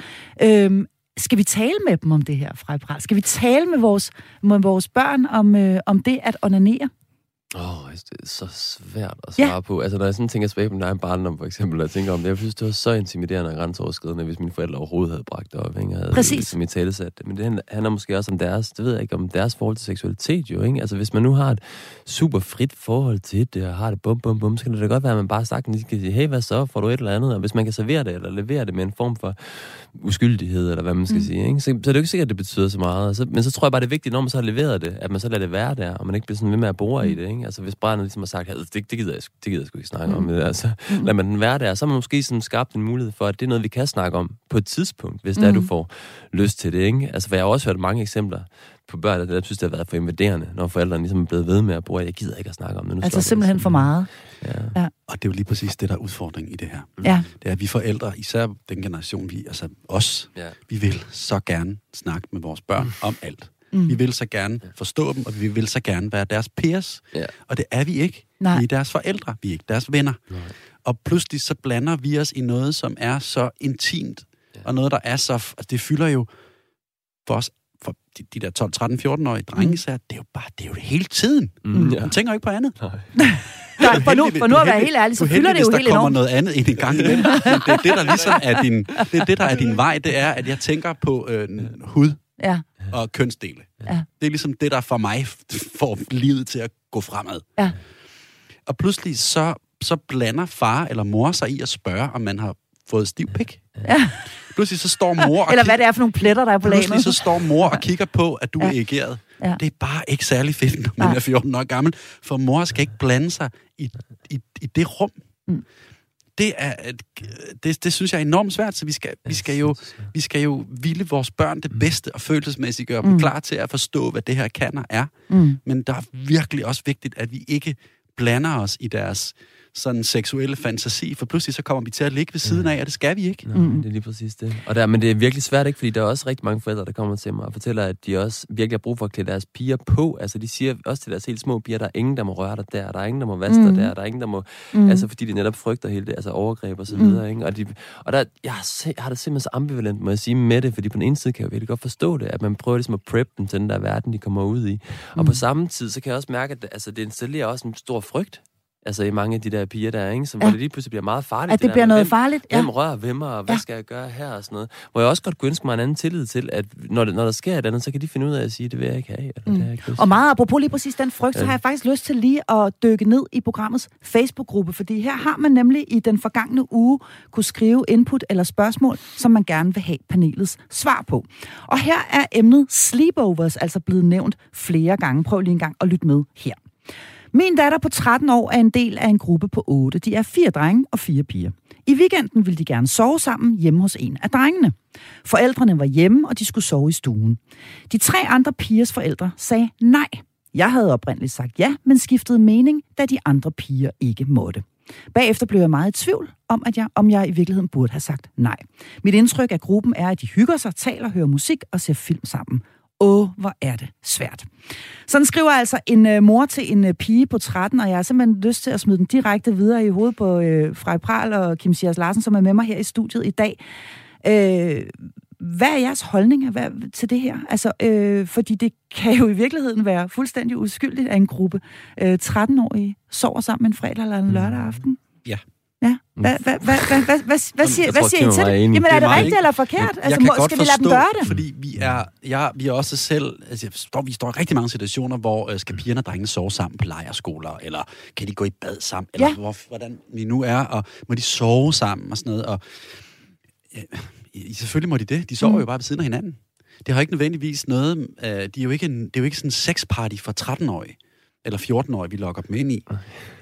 Øh, skal vi tale med dem om det her, Frej Skal vi tale med vores, med vores børn om, øh, om det at onanere? Åh, oh, det er så svært at svare ja. på. Altså, når jeg sådan tænker tilbage på min egen barndom, for eksempel, og jeg tænker om det, jeg synes, det var så intimiderende og grænseoverskridende, hvis mine forældre overhovedet havde bragt det op, ikke? Havde Præcis. Ligesom i talesat. Men det handler måske også om deres, det ved jeg ikke, om deres forhold til seksualitet, jo, ikke? Altså, hvis man nu har et super frit forhold til det, og har det bum, bum, bum, så kan det da godt være, at man bare sagtens kan sige, hey, hvad så, får du et eller andet? Og hvis man kan servere det, eller levere det med en form for uskyldighed, eller hvad man skal mm. sige, ikke? Så, så er det jo ikke sikkert, at det betyder så meget. Så, men så tror jeg bare, det er vigtigt, når man så har leveret det, at man så lader det være der, og man ikke bliver sådan ved med at bore mm. i det, ikke? Altså, hvis barnet ligesom har sagt, det, det, gider jeg, det gider jeg sgu ikke snakke mm. om, det, altså, mm. lad man den være der, så har man måske sådan skabt en mulighed for, at det er noget, vi kan snakke om på et tidspunkt, hvis mm. der du får lyst til det, ikke? Altså, for jeg har også hørt mange eksempler på børn, der synes, det har været for invaderende, når forældrene ligesom er blevet ved med at bruge, jeg gider ikke at snakke om det. Nu altså simpelthen for meget. Ja. ja. Og det er jo lige præcis det, der er udfordringen i det her. Ja. Det er, at vi forældre, især den generation, vi, altså os, ja. vi vil så gerne snakke med vores børn om alt. Mm. Vi vil så gerne forstå dem, og vi vil så gerne være deres peers. Ja. Og det er vi ikke. Nej. Vi er deres forældre, vi er ikke deres venner. Nej. Og pludselig så blander vi os i noget, som er så intimt, ja. og noget, der er så... Altså, det fylder jo for os for de, de der 12, 13, 14-årige drenge, mm. så det er jo bare, det er jo det hele tiden. Mm, ja. Man tænker jo ikke på andet. Nej. [LAUGHS] Nej, for nu, for nu at være helt ærlig, så er fylder det jo helt der kommer enormt. noget andet ind i gang imellem. [LAUGHS] Men det er det, der ligesom er din, det, er det, der er din vej, det er, at jeg tænker på øh, hud Ja, og kønsdele. Ja. Det er ligesom det, der for mig får livet til at gå fremad. ja. Og pludselig så, så blander far eller mor sig i at spørge, om man har fået stiv pik. Ja. Pludselig så står mor og Eller hvad det er for nogle pletter, der er på pludselig lagen. så står mor og kigger på, at du Ja. er erigeret. Ja. Det er bare ikke særlig fedt, når man Nej. er 14 år gammel, for mor skal ikke blande sig i, i, i det rum. Mm. Det, er, et- det, det synes jeg er enormt svært, så vi skal, vi skal, jo, vi skal jo ville vores børn det bedste og følelsesmæssigt gøre dem Mm. klar til at forstå, hvad det her kan og er. Mm. Men der er virkelig også vigtigt, at vi ikke blander os i deres sådan seksuelle fantasi, for pludselig så kommer vi til at ligge ved siden af, og det skal vi ikke. Nej, mm. det er lige præcis det. Og der, men det er virkelig svært, ikke? Fordi der er også rigtig mange forældre, der kommer til mig og fortæller, at de også virkelig har brug for at klæde deres piger på. Altså, de siger også til deres helt små piger, der er ingen, der må røre dig der, der er ingen, der må vaske Mm. dig der, der er ingen, der må... Mm. Altså, fordi de netop frygter hele det, altså overgreb og så videre, ikke? Og, de, og der, jeg har, se, jeg har det simpelthen så ambivalent, må jeg sige, med det, fordi på den ene side kan jeg jo virkelig godt forstå det, at man prøver ligesom at prep dem til den der verden, de kommer ud i. Og Mm. på samme tid, så kan jeg også mærke, at altså, det installerer også en stor frygt. Altså i mange af de der piger, der er, ikke? Så, hvor Ja. det lige pludselig bliver meget farligt. At det der bliver med, noget hvem- farligt. Ja. Hvem rører ved mig, og hvad Ja. skal jeg gøre her og sådan noget. Hvor jeg også godt kunne ønske mig en anden tillid til, at når, det, når der sker et andet, så kan de finde ud af at sige, det vil jeg ikke have, eller mm. det har jeg ikke lyst Og meget apropos lige præcis den frygt, så Ja. har jeg faktisk lyst til lige at dykke ned i programmets Facebook-gruppe, fordi her har man nemlig i den forgangne uge kunne skrive input eller spørgsmål, som man gerne vil have panelets svar på. Og her er emnet sleepovers altså blevet nævnt flere gange. Prøv lige en gang at lytte med her. Min datter på 13 år er en del af en gruppe på 8. De er fire drenge og fire piger. I weekenden ville de gerne sove sammen hjemme hos en af drengene. Forældrene var hjemme, og de skulle sove i stuen. De tre andre pigers forældre sagde nej. Jeg havde oprindeligt sagt ja, men skiftede mening, da de andre piger ikke måtte. Bagefter blev jeg meget i tvivl om, at jeg, om jeg i virkeligheden burde have sagt nej. Mit indtryk af gruppen er, at de hygger sig, taler, hører musik og ser film sammen. Åh, hvor er det svært. Sådan skriver altså en øh, mor til en øh, pige på 13, og jeg har simpelthen lyst til at smide den direkte videre i hovedet på øh, Frej Pral og Kim Sias Larsen, som er med mig her i studiet i dag. Øh, hvad er jeres holdning hvad, til det her? Altså, øh, fordi det kan jo i virkeligheden være fuldstændig uskyldigt, at en gruppe øh, 13-årige sover sammen en fredag eller en lørdag aften. Ja. Ja. Hvad, hvad, siger, I til er det? Jamen, er det rigtigt eller forkert? Altså, må, skal vi lade dem gøre det? Fordi vi er, jeg, vi er også selv, altså, står, vi står i rigtig mange situationer, hvor øh, skal pigerne og drengene sove sammen på lejerskoler, eller kan de gå i bad sammen, eller Ja. hvor, hvordan vi nu er, og må de sove sammen og sådan noget. Og, i- selvfølgelig må de det. De sover Mm. mm. jo bare ved siden af hinanden. Det har ikke nødvendigvis noget, øh, de er jo ikke en, det er jo ikke sådan en sexparty for 13-årige eller 14-årige, vi lokker dem ind i.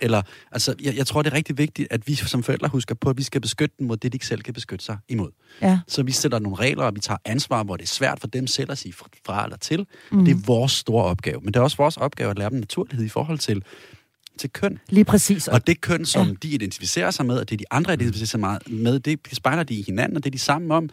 Eller, altså, jeg, jeg tror, det er rigtig vigtigt, at vi som forældre husker på, at vi skal beskytte dem mod det, de ikke selv kan beskytte sig imod. Ja. Så vi sætter nogle regler, og vi tager ansvar, hvor det er svært for dem selv at sige fra- eller til. Mm. Det er vores store opgave. Men det er også vores opgave at lære dem naturlighed i forhold til, til køn. Lige præcis. Og det køn, som Ja. de identificerer sig med, og det de andre identificerer sig meget med, det spejler de i hinanden, og det er de sammen om.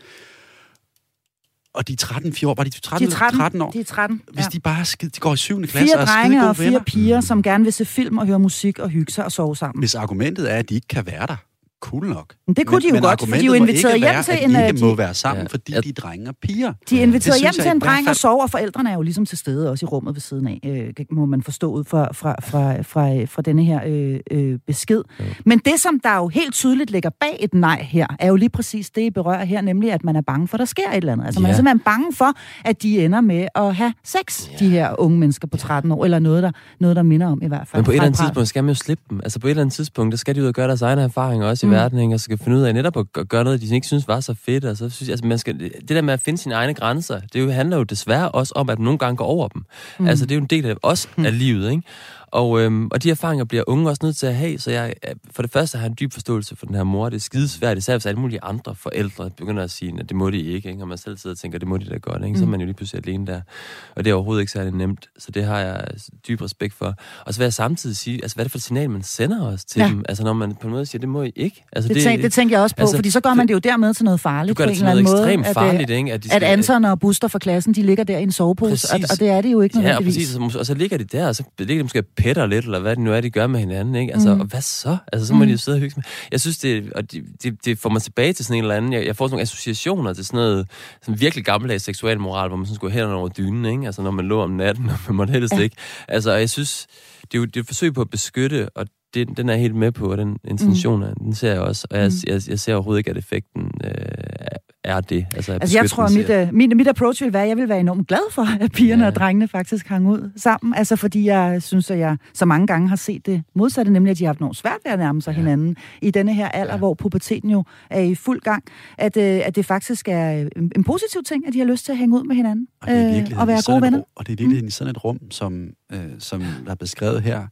Og de er 13, 14, var de 13, de er 13, 13 år? De er 13. Hvis ja. de bare skide, de går i 7. klasse Fire og er skide gode og fire venner. piger, som gerne vil se film og høre musik og hygge sig og sove sammen. Hvis argumentet er, at de ikke kan være der, cool nok. Men det kunne de jo men godt, for de er jo inviteret hjem være, til at en, de øh, ikke må være sammen, Ja. fordi de er drenge og piger. De er inviteret hjem til en dreng og sover, og forældrene er jo ligesom til stede også i rummet ved siden af, øh, må man forstå ud fra, fra, fra, fra, fra denne her øh, øh, besked. Men det, som der jo helt tydeligt ligger bag et nej her, er jo lige præcis det, I berører her, nemlig at man er bange for, at der sker et eller andet. Altså man er Ja. simpelthen bange for, at de ender med at have sex, de her unge mennesker på 13 år, eller noget, der, noget, der minder om i hvert fald. Men på et eller andet tidspunkt skal man jo slippe dem. Altså på et eller andet tidspunkt, der skal de ud og gøre deres egne erfaringer også Mm. verden, ikke? og så skal finde ud af netop at gø- gøre noget, de ikke synes var så fedt. Og så synes jeg, altså, man skal, det der med at finde sine egne grænser, det jo, handler jo desværre også om, at man nogle gange går over dem. Mm. Altså det er jo en del af, også mm. af livet, ikke? Og, øhm, og de erfaringer bliver unge også nødt til at have, så jeg for det første har en dyb forståelse for den her mor. Det er skidesvært, især hvis alle mulige andre forældre begynder at sige, at det må de ikke, ikke? og man selv sidder og tænker, det må de da godt, ikke? så er mm. man jo lige pludselig alene der. Og det er overhovedet ikke særlig nemt, så det har jeg dyb respekt for. Og så vil jeg samtidig sige, altså hvad er det for et signal, man sender os til ja. dem? Altså når man på en måde siger, det må I ikke. Altså, det, det, tænk, det tænker jeg også på, altså, fordi så gør man det jo dermed til noget farligt. Du gør det til noget ekstremt måde, farligt, at, ikke? At, de skal, at Anton og Buster fra klassen, de ligger der i en sovepose, og, og det er det jo ikke nødvendigvis. Ja, og præcis, og så ligger de der, og så ligger de måske petter lidt, eller hvad det nu er, de gør med hinanden, ikke? Altså, mm. og hvad så? Altså, så må mm. de jo sidde og hygge med. Jeg synes, det, og det, det, det, får mig tilbage til sådan en eller anden, jeg, jeg får sådan nogle associationer til sådan noget, sådan virkelig gammeldags seksuel moral, hvor man sådan skulle hænderne over dynen, ikke? Altså, når man lå om natten, og man måtte helst ja. ikke. Altså, jeg synes, det er jo det er et forsøg på at beskytte, og det, den er helt med på, og den intention, mm. den ser jeg også. Og jeg, mm. jeg, jeg ser overhovedet ikke, at effekten øh, er det. Altså, altså jeg tror, mit, uh, mit, mit approach vil være, at jeg vil være enormt glad for, at pigerne ja. og drengene faktisk hang ud sammen. Altså fordi jeg synes, at jeg så mange gange har set det modsatte, nemlig at de har haft noget svært ved at nærme sig ja. hinanden i denne her alder, ja. hvor puberteten jo er i fuld gang. At, uh, at det faktisk er en, en positiv ting, at de har lyst til at hænge ud med hinanden og, det er uh, og være gode venner. Og det er virkelig mm. sådan et rum, som, uh, som er beskrevet her,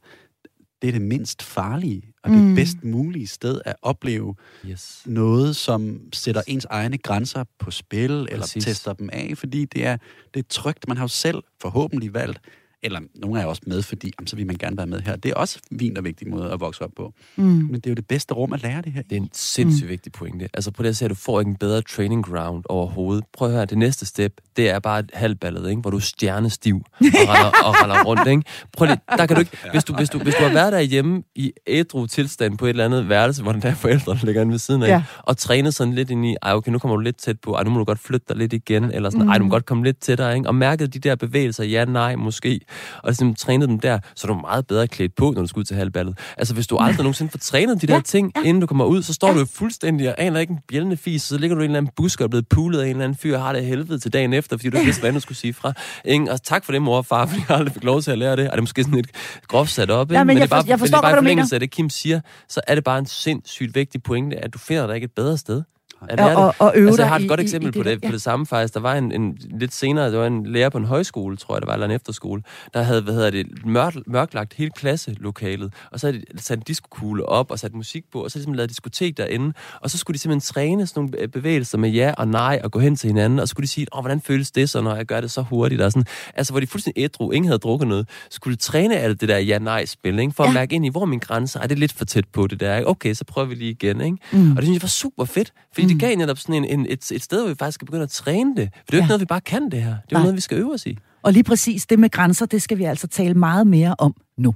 det er det mindst farlige og det mm. bedst mulige sted at opleve yes. noget, som sætter ens egne grænser på spil, Præcis. eller tester dem af, fordi det er, det er trygt. Man har jo selv forhåbentlig valgt eller nogle er også med, fordi jamen, så vil man gerne være med her. Det er også en fin og vigtig måde at vokse op på. Mm. Men det er jo det bedste rum at lære det her. Det er en sindssygt mm. vigtig pointe. Altså på det at du får ikke en bedre training ground overhovedet. Prøv at høre, det næste step, det er bare et halvballet, ikke? hvor du er stjernestiv og [LAUGHS] render, og render rundt. Ikke? Prøv lige, der kan du ikke, hvis du, hvis, du, hvis du har været derhjemme i ædru tilstand på et eller andet værelse, hvor den der forældre ligger inde ved siden af, ja. og trænet sådan lidt ind i, ej okay, nu kommer du lidt tæt på, ej nu må du godt flytte dig lidt igen, eller sådan, mm. ej du må godt komme lidt tættere, ikke? og mærket de der bevægelser, ja, nej, måske, og ligesom trænet dem der, så er du meget bedre klædt på, når du skal ud til halvballet. Altså, hvis du aldrig nogensinde får trænet de der ja, ting, ja. inden du kommer ud, så står ja. du jo fuldstændig og aner ikke en bjældende fis, så ligger du i en eller anden busk og er blevet pulet af en eller anden fyr og har det helvede til dagen efter, fordi du ikke vidste, hvad du skulle sige fra. Ingen, og tak for det, mor og far, fordi jeg aldrig fik lov til at lære det. Og det er måske sådan et groft sat op, ja, men, men det er bare, jeg forstår, det er bare forlængelse af det, Kim siger, så er det bare en sindssygt vigtig pointe, at du finder dig ikke et bedre sted. Er det, og, og øve altså, jeg har et godt i, eksempel i, på, det, det, ja. på det samme faktisk. Der var en, en, lidt senere, der var en lærer på en højskole, tror jeg, der var, eller en efterskole, der havde, hvad hedder det, mørk, mørklagt hele klasselokalet, og så havde de sat en diskokugle op og sat musik på, og så ligesom lavet diskotek derinde, og så skulle de simpelthen træne sådan nogle bevægelser med ja og nej, og gå hen til hinanden, og så skulle de sige, åh, hvordan føles det så, når jeg gør det så hurtigt, og sådan, altså, hvor de fuldstændig ædru, ingen havde drukket noget, skulle de træne alt det der ja-nej-spil, ikke? for ja. at mærke ind i, hvor min grænse er, det lidt for tæt på det der, ikke? okay, så prøver vi lige igen, ikke? Mm. og det synes jeg var super fedt, fordi mm. det gav netop sådan en en, et, et sted, hvor vi faktisk skal begynde at træne det. For det er jo ja. ikke noget, vi bare kan det her. Det er jo noget, vi skal øve os i. Og lige præcis det med grænser, det skal vi altså tale meget mere om nu.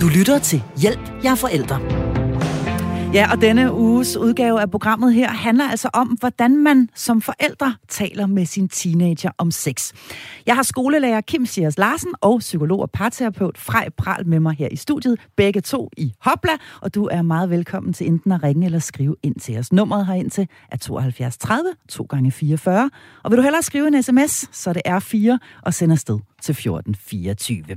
Du lytter til Hjælp, jeg er forældre. Ja, og denne uges udgave af programmet her handler altså om, hvordan man som forældre taler med sin teenager om sex. Jeg har skolelærer Kim Sias Larsen og psykolog og parterapeut Frej Pral med mig her i studiet, begge to i Hopla, og du er meget velkommen til enten at ringe eller skrive ind til os. Nummeret herind til er 72 30 2 gange 44 og vil du hellere skrive en sms, så det er 4 og sender afsted til 1424.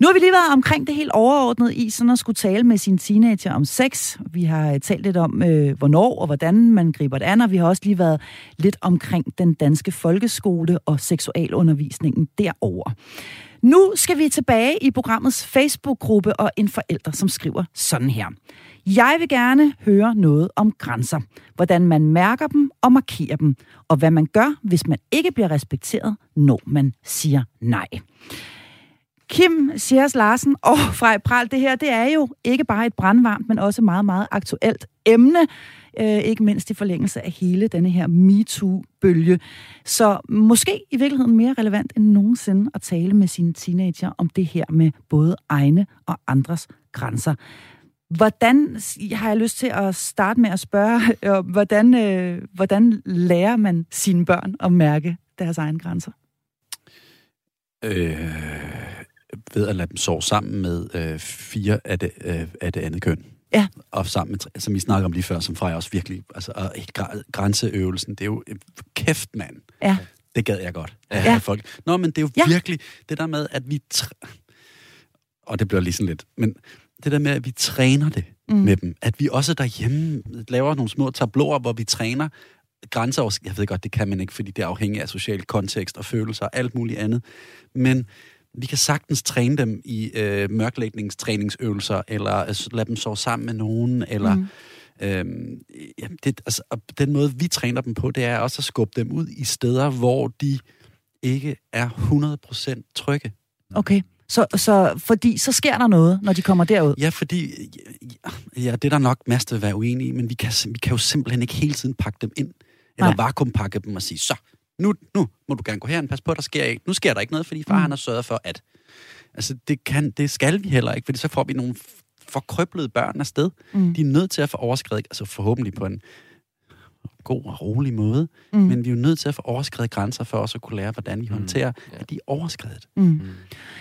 Nu har vi lige været omkring det helt overordnet i sådan at skulle tale med sin teenager om sex. Vi har øh, talt lidt om, øh, hvornår og hvordan man griber det an, og vi har også lige været lidt omkring den danske folkeskole og seksualundervisningen derover. Nu skal vi tilbage i programmets Facebook-gruppe og en forælder, som skriver sådan her. Jeg vil gerne høre noget om grænser. Hvordan man mærker dem og markerer dem. Og hvad man gør, hvis man ikke bliver respekteret, når man siger nej. Kim Sjærs Larsen og [LAUGHS] Frej Pral, det her, det er jo ikke bare et brandvarmt, men også meget, meget aktuelt emne, øh, ikke mindst i forlængelse af hele denne her MeToo-bølge. Så måske i virkeligheden mere relevant end nogensinde at tale med sine teenager om det her med både egne og andres grænser. Hvordan har jeg lyst til at starte med at spørge, [LAUGHS] øh, hvordan, øh, hvordan lærer man sine børn at mærke deres egne grænser? Øh, ved at lade dem sove sammen med øh, fire af det, øh, af det andet køn. Ja. Og sammen med, som vi snakker om lige før, som Freja også virkelig, altså og grænseøvelsen, det er jo, kæft mand. Ja. Det gad jeg godt. Ja. Folk. Nå, men det er jo ja. virkelig det der med, at vi, og det bliver lige sådan lidt, men det der med, at vi træner det mm. med dem, at vi også derhjemme laver nogle små tabloer, hvor vi træner grænser, jeg ved godt, det kan man ikke, fordi det er afhængigt af social kontekst og følelser og alt muligt andet, men vi kan sagtens træne dem i øh, mørklægningstræningsøvelser, eller øh, lade dem sove sammen med nogen, eller... Mm. Øhm, jamen det, altså, den måde, vi træner dem på, det er også at skubbe dem ud i steder, hvor de ikke er 100% trygge. Okay. Så, så, fordi så sker der noget, når de kommer derud? Ja, fordi ja, det er der nok masser der vil være uenige i, men vi kan, vi kan jo simpelthen ikke hele tiden pakke dem ind. Eller Nej. vakuumpakke dem og sige, så, nu, nu må du gerne gå herhen, pas på, der sker ikke. Nu sker der ikke noget, fordi far mm. han har sørget for, at... Altså, det, kan, det skal vi heller ikke, fordi så får vi nogle forkrøblede børn afsted. Mm. De er nødt til at få overskrevet, altså forhåbentlig på en god og rolig måde, mm. men vi er jo nødt til at få overskrevet grænser for os at kunne lære, hvordan vi mm. håndterer, mm. at de er overskrevet. Mm. Mm.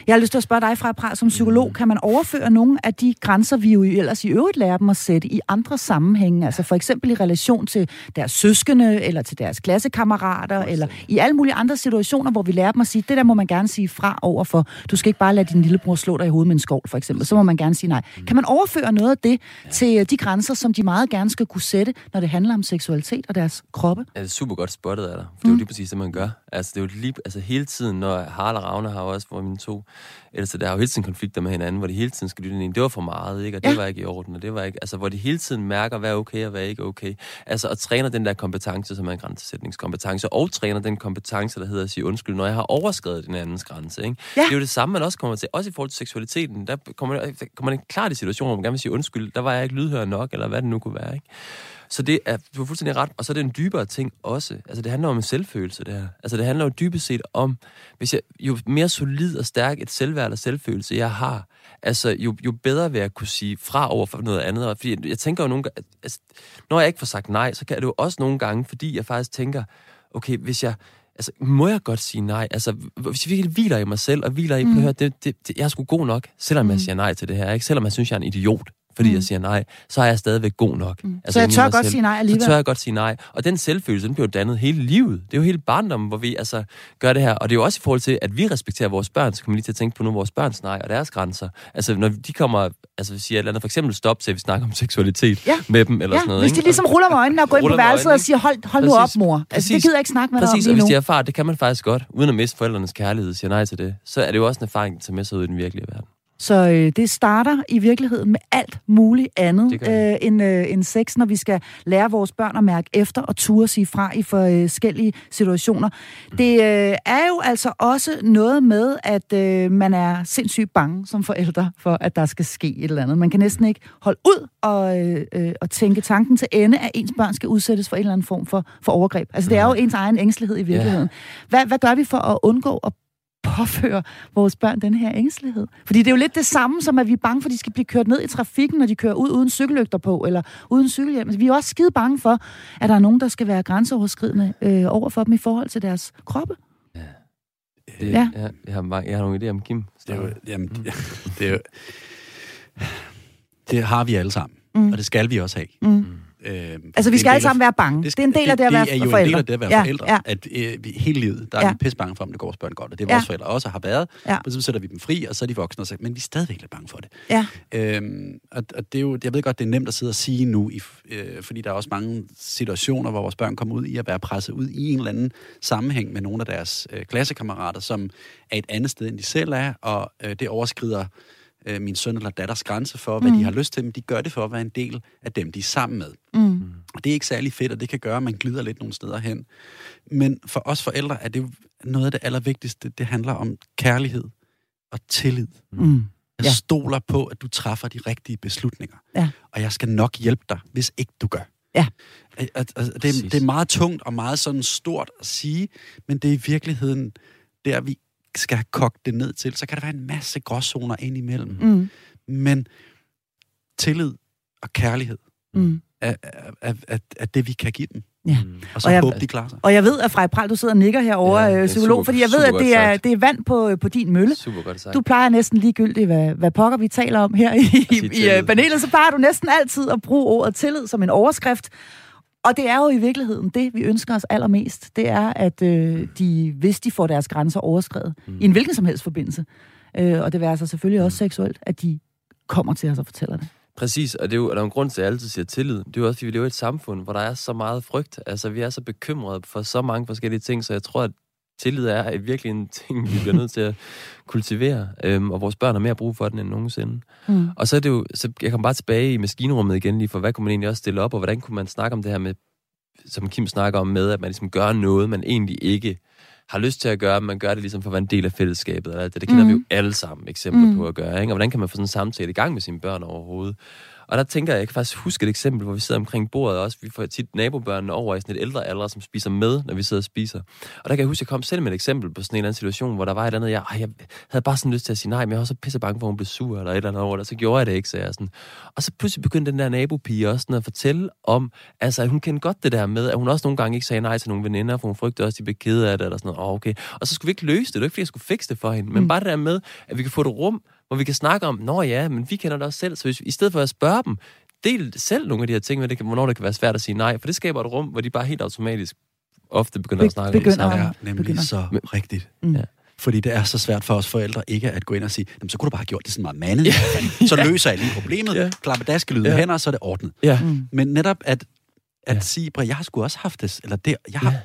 Jeg har lyst til at spørge dig fra Pral, som psykolog, mm. kan man overføre nogle af de grænser, vi jo ellers i øvrigt lærer dem at sætte i andre sammenhænge, altså for eksempel i relation til deres søskende, eller til deres klassekammerater, Også. eller i alle mulige andre situationer, hvor vi lærer dem at sige, det der må man gerne sige fra overfor. Du skal ikke bare lade din lillebror slå dig i hovedet med en skål, for eksempel. Så må man gerne sige nej. Mm. Kan man overføre noget af det ja. til de grænser, som de meget gerne skal kunne sætte, når det handler om seksualitet og deres kroppe? Ja, det er super godt spottet af dig. For det er jo mm. lige præcis det, man gør. Altså, det er jo lige, altså hele tiden, når Harald og Ravne har også, hvor mine to ældste, der har jo hele tiden konflikter med hinanden, hvor de hele tiden skal lytte ind. Det var for meget, ikke? Og det ja. var ikke i orden, og det var ikke... Altså, hvor de hele tiden mærker, hvad er okay og hvad er ikke okay. Altså, og træner den der kompetence, som er en grænsesætningskompetence, og træner den kompetence, der hedder at sige undskyld, når jeg har overskrevet den andens grænse, ikke? Ja. Det er jo det samme, man også kommer til. Også i forhold til seksualiteten, der kommer, der kommer man klart i situationer, hvor man gerne vil sige undskyld, der var jeg ikke lydhør nok, eller hvad det nu kunne være, ikke? Så det er, du har fuldstændig ret. Og så er det en dybere ting også. Altså, det handler om en selvfølelse, det her. Altså, det handler jo dybest set om, hvis jeg, jo mere solid og stærk et selvværd og selvfølelse jeg har, altså, jo, jo bedre vil jeg kunne sige fra over for noget andet. Fordi jeg tænker jo nogle gange, altså, når jeg ikke får sagt nej, så kan det jo også nogle gange, fordi jeg faktisk tænker, okay, hvis jeg, altså, må jeg godt sige nej? Altså, hvis jeg virkelig hviler i mig selv, og hviler i, mm. høre, det, det, det, jeg er sgu god nok, selvom mm. jeg siger nej til det her, ikke? Selvom jeg synes, jeg er en idiot fordi mm. jeg siger nej, så er jeg stadigvæk god nok. Mm. Altså, så jeg tør godt selv, sige nej alligevel? Så tør jeg godt sige nej. Og den selvfølelse, den bliver dannet hele livet. Det er jo hele barndommen, hvor vi altså gør det her. Og det er jo også i forhold til, at vi respekterer vores børn, så kommer lige til at tænke på nu vores børns nej og deres grænser. Altså, når de kommer, altså vi siger et eller andet, for eksempel stop til, at vi snakker om seksualitet ja. med dem, eller ja. sådan noget. Hvis de ligesom ruller med øjnene og går ind på værelset og siger, hold, hold nu op, mor. Altså, det gider jeg ikke snakke med Præcis. dig om og hvis de erfarer, det kan man faktisk godt, uden at miste forældrenes kærlighed, siger nej til det, så er det jo også en erfaring, der tager med sig ud i den virkelige verden. Så øh, det starter i virkeligheden med alt muligt andet øh, end, øh, end sex, når vi skal lære vores børn at mærke efter og ture sige fra i forskellige situationer. Det øh, er jo altså også noget med, at øh, man er sindssygt bange som forældre for, at der skal ske et eller andet. Man kan næsten ikke holde ud og, øh, øh, og tænke tanken til ende, at ens børn skal udsættes for en eller anden form for, for overgreb. Altså det er jo ens egen ængstelighed i virkeligheden. Hvad, hvad gør vi for at undgå at påføre vores børn den her ængstelighed. Fordi det er jo lidt det samme, som at vi er bange for, at de skal blive kørt ned i trafikken, når de kører ud uden cykellygter på, eller uden cykelhjelm. Altså, vi er også skide bange for, at der er nogen, der skal være grænseoverskridende øh, over for dem i forhold til deres kroppe. Ja. Det, ja. ja jeg, har, mange, jeg har nogle idéer om Kim. Det, er jo, jamen, mm. det, er jo, det har vi alle sammen, mm. og det skal vi også have. Mm. Øh, altså, vi skal alle sammen være bange. Det, det er en del af det at være forældre. Det er jo en del af det at være ja, forældre. Ja. At øh, vi, hele livet, der er ja. vi pisse bange for, om det går vores børn godt. Og det er vores ja. forældre også har været. Ja. Og så sætter vi dem fri, og så er de voksne. Og så, men vi er stadigvæk lidt bange for det. Ja. Øhm, og, og det er jo, jeg ved godt, det er nemt at sidde og sige nu, i, øh, fordi der er også mange situationer, hvor vores børn kommer ud i at være presset ud i en eller anden sammenhæng med nogle af deres øh, klassekammerater, som er et andet sted, end de selv er, og øh, det overskrider øh, min søn eller datters grænse for, hvad mm. de har lyst til, men de gør det for at være en del af dem, de er sammen med. Mm. Og det er ikke særlig fedt, og det kan gøre, at man glider lidt nogle steder hen. Men for os forældre er det noget af det allervigtigste. Det handler om kærlighed og tillid. Mm. Jeg ja. stoler på, at du træffer de rigtige beslutninger. Ja. Og jeg skal nok hjælpe dig, hvis ikke du gør. Ja. Altså, det, det er meget tungt og meget sådan stort at sige, men det er i virkeligheden der, vi skal have kogt det ned til, så kan der være en masse gråzoner ind imellem. Mm. Men tillid og kærlighed mm. er, er, er, er det, vi kan give dem. Ja. Mm. Og så og jeg, håber, de klarer sig. Og jeg ved, at Frej Pral, du sidder og nikker herovre, ja, øh, psykolog, super, fordi jeg ved, at det er, det er vand på, på din mølle. Super godt sagt. Du plejer næsten ligegyldigt, hvad, hvad pokker vi taler om her i, i, i panelet, så plejer du næsten altid at bruge ordet tillid som en overskrift. Og det er jo i virkeligheden det, vi ønsker os allermest. Det er, at øh, de, hvis de får deres grænser overskrevet, mm. i en hvilken som helst forbindelse, øh, og det vil altså selvfølgelig også seksuelt, at de kommer til os og fortæller det. Præcis, og det er jo, og der er en grund til, at jeg altid siger tillid. Det er jo også, fordi vi lever i et samfund, hvor der er så meget frygt. Altså, vi er så bekymrede for så mange forskellige ting, så jeg tror, at tillid er virkelig en ting, vi bliver nødt til at kultivere, øhm, og vores børn har mere brug for den end nogensinde. Mm. Og så er det jo, så jeg kommer bare tilbage i maskinrummet igen lige, for hvad kunne man egentlig også stille op, og hvordan kunne man snakke om det her med, som Kim snakker om med, at man ligesom gør noget, man egentlig ikke har lyst til at gøre, man gør det ligesom for at være en del af fællesskabet. Eller det, det kender mm. vi jo alle sammen eksempler mm. på at gøre. Ikke? Og hvordan kan man få sådan en samtale i gang med sine børn overhovedet? Og der tænker jeg, jeg kan faktisk huske et eksempel, hvor vi sidder omkring bordet også. Vi får tit nabobørnene over i sådan et ældre alder, som spiser med, når vi sidder og spiser. Og der kan jeg huske, at jeg kom selv med et eksempel på sådan en eller anden situation, hvor der var et eller andet, jeg, jeg havde bare sådan lyst til at sige nej, men jeg var så pisse bange for, at hun blev sur eller et eller andet over det, så gjorde jeg det ikke, så jeg sådan. Og så pludselig begyndte den der nabopige også sådan at fortælle om, altså at hun kendte godt det der med, at hun også nogle gange ikke sagde nej til nogle veninder, for hun frygtede også, at de blev kede af det, eller sådan noget. Oh, okay. Og så skulle vi ikke løse det, det var ikke fordi, jeg skulle fikse det for hende, men mm. bare det der med, at vi kan få et rum, hvor vi kan snakke om, nå ja, men vi kender det også selv, så hvis, i stedet for at spørge dem, del selv nogle af de her ting, det kan, hvornår det kan være svært at sige nej, for det skaber et rum, hvor de bare helt automatisk ofte begynder Be- at snakke begynder, om det. Ja, nemlig begynder. så Men, rigtigt. Mm. Ja. Fordi det er så svært for os forældre ikke at gå ind og sige, så kunne du bare have gjort det sådan meget mandet. Ja. [LAUGHS] Så løser jeg lige problemet, ja. klapper daskelyden ja. hænder, så er det ordnet. Ja. Mm. Men netop at, at ja. sige, jeg har sgu også haft det, eller det, jeg har, ja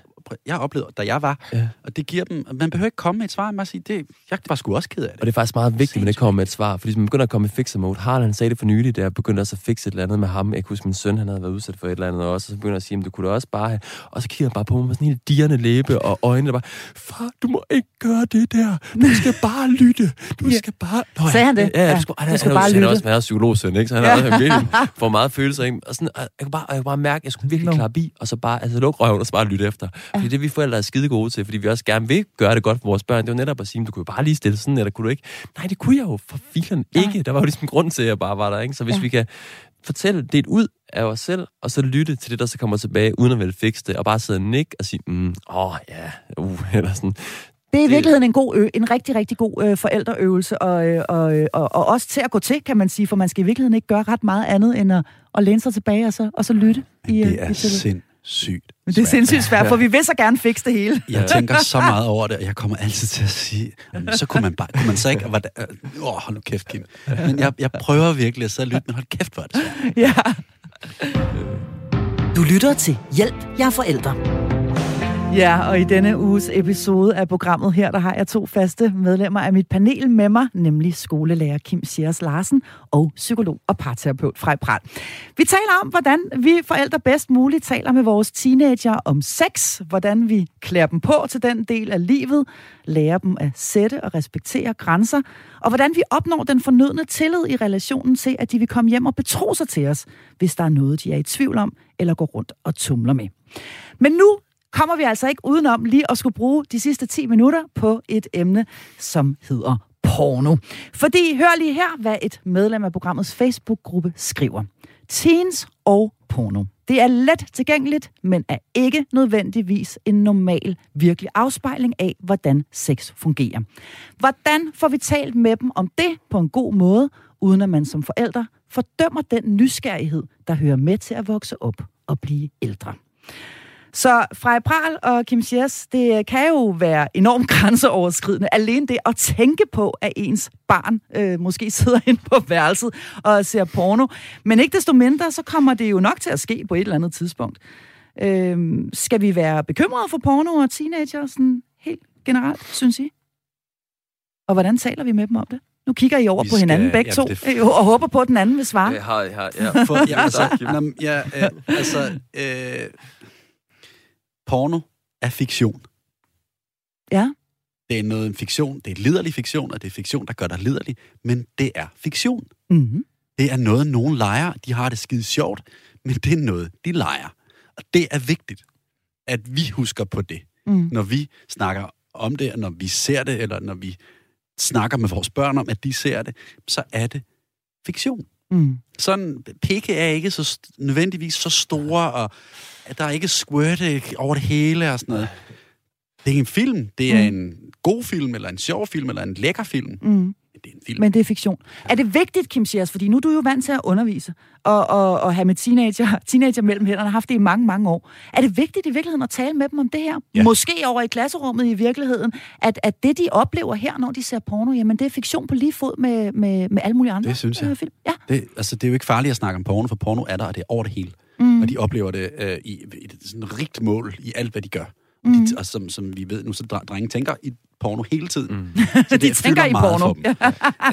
jeg har oplevet, da jeg var. Ja. Og det giver dem... Man behøver ikke komme med et svar, man sige, det, jeg var sgu også ked af det. Og det er faktisk meget vigtigt, at man ikke kommer med et svar, fordi hvis man begynder at komme i fixer mode, Harald han sagde det for nylig, der begyndte også at fixe et eller andet med ham. Jeg kunne huske, min søn han havde været udsat for et eller andet også, og så begynder at sige, du kunne da også bare have... Og så kigger han bare på mig med sådan en helt dirrende læbe og øjnene, der bare, far, du må ikke gøre det der. Du skal bare lytte. Du skal bare... Nå, Sagde han det? Ja, ja, du skal, han, du skal han, bare lytte. Han er også været psykologsøn, ikke? Så han ja. har virkelig får meget følelser. Ikke? Og sådan, jeg, kunne bare, jeg kunne bare mærke, at jeg skulle virkelig klappe i, og så bare altså, lukke røven og så bare lytte efter. Fordi det vi forældre er skide gode til, fordi vi også gerne vil gøre det godt for vores børn. Det var netop at sige, du kunne jo bare lige stille sådan, eller kunne du ikke? Nej, det kunne jeg jo for filen ikke. Der var jo ligesom grund til, at jeg bare var der. Ikke? Så hvis ja. vi kan fortælle det ud af os selv, og så lytte til det, der så kommer tilbage, uden at vel fikse det, og bare sidde og nikke og sige, mm, åh ja, uh, [LAUGHS] eller sådan. Det er i virkeligheden en god ø, en rigtig, rigtig god øh, forældreøvelse, og, øh, og, øh, og, og også til at gå til, kan man sige, for man skal i virkeligheden ikke gøre ret meget andet, end at, at læne sig tilbage og så, og så lytte. Men det i, er i sind sygt Men det er sindssygt svært, for vi vil så gerne fikse det hele. Jeg tænker så meget [LAUGHS] over det, og jeg kommer altid til at sige, så kunne man bare, kunne man så ikke, åh, oh, hold nu kæft, Kim. Men jeg, jeg prøver virkelig at sidde og lytte, men hold kæft, hvor er det svært. Ja. Du lytter til Hjælp, jeg er forældre. Ja, og i denne uges episode af programmet her, der har jeg to faste medlemmer af mit panel med mig, nemlig skolelærer Kim Sjærs Larsen og psykolog og parterapeut Frej Pral. Vi taler om, hvordan vi forældre bedst muligt taler med vores teenager om sex, hvordan vi klæder dem på til den del af livet, lærer dem at sætte og respektere grænser, og hvordan vi opnår den fornødne tillid i relationen til, at de vil komme hjem og betro sig til os, hvis der er noget, de er i tvivl om eller går rundt og tumler med. Men nu kommer vi altså ikke udenom lige at skulle bruge de sidste 10 minutter på et emne, som hedder porno. Fordi hør lige her, hvad et medlem af programmets Facebook-gruppe skriver. Teens og porno. Det er let tilgængeligt, men er ikke nødvendigvis en normal, virkelig afspejling af, hvordan sex fungerer. Hvordan får vi talt med dem om det på en god måde, uden at man som forældre fordømmer den nysgerrighed, der hører med til at vokse op og blive ældre? Så Freja Pral og Kim Schiers, det kan jo være enormt [LAUGHS] grænseoverskridende. Alene det at tænke på, at ens barn øh, måske sidder inde på værelset og ser porno. Men ikke desto mindre, så kommer det jo nok til at ske på et eller andet tidspunkt. Øh, skal vi være bekymrede for porno og teenager sådan helt generelt, synes I? Og hvordan taler vi med dem om det? Nu kigger I over vi på hinanden begge ja, to, det... og håber på, at den anden vil svare. Jeg har, jeg har, [LAUGHS] ja. For, ja, altså, ja, øh, altså øh, porno er fiktion. Ja. Det er noget en fiktion, det er liderlig fiktion, og det er fiktion, der gør dig liderlig, men det er fiktion. Mm-hmm. Det er noget, nogen leger. De har det skide sjovt, men det er noget, de leger. Og det er vigtigt, at vi husker på det, mm. når vi snakker om det, når vi ser det, eller når vi snakker med vores børn om, at de ser det, så er det fiktion. Mm. Sådan, pikke er ikke så nødvendigvis så store, og der er ikke squirte over det hele og sådan noget. Det er en film. Det er mm. en god film, eller en sjov film, eller en lækker film. Mm. Det er en film. Men det er fiktion. Er det vigtigt, Kim Schiers, fordi nu er du jo vant til at undervise, og, og, og have med teenager, [LAUGHS] teenager mellem hænderne, har haft det i mange, mange år. Er det vigtigt i virkeligheden at tale med dem om det her? Ja. Måske over i klasserummet i virkeligheden, at, at det, de oplever her, når de ser porno, jamen det er fiktion på lige fod med, med, med alle mulige andre Det synes jeg. Øh, film. Ja. Det, altså, det er jo ikke farligt at snakke om porno, for porno er der, og det er over det hele. Mm. Og de oplever det øh, i, i et sådan rigt mål i alt, hvad de gør. mm. de, og som, som vi ved nu, så drenge tænker i porno hele tiden. Mm. Så [LAUGHS] de tænker i porno.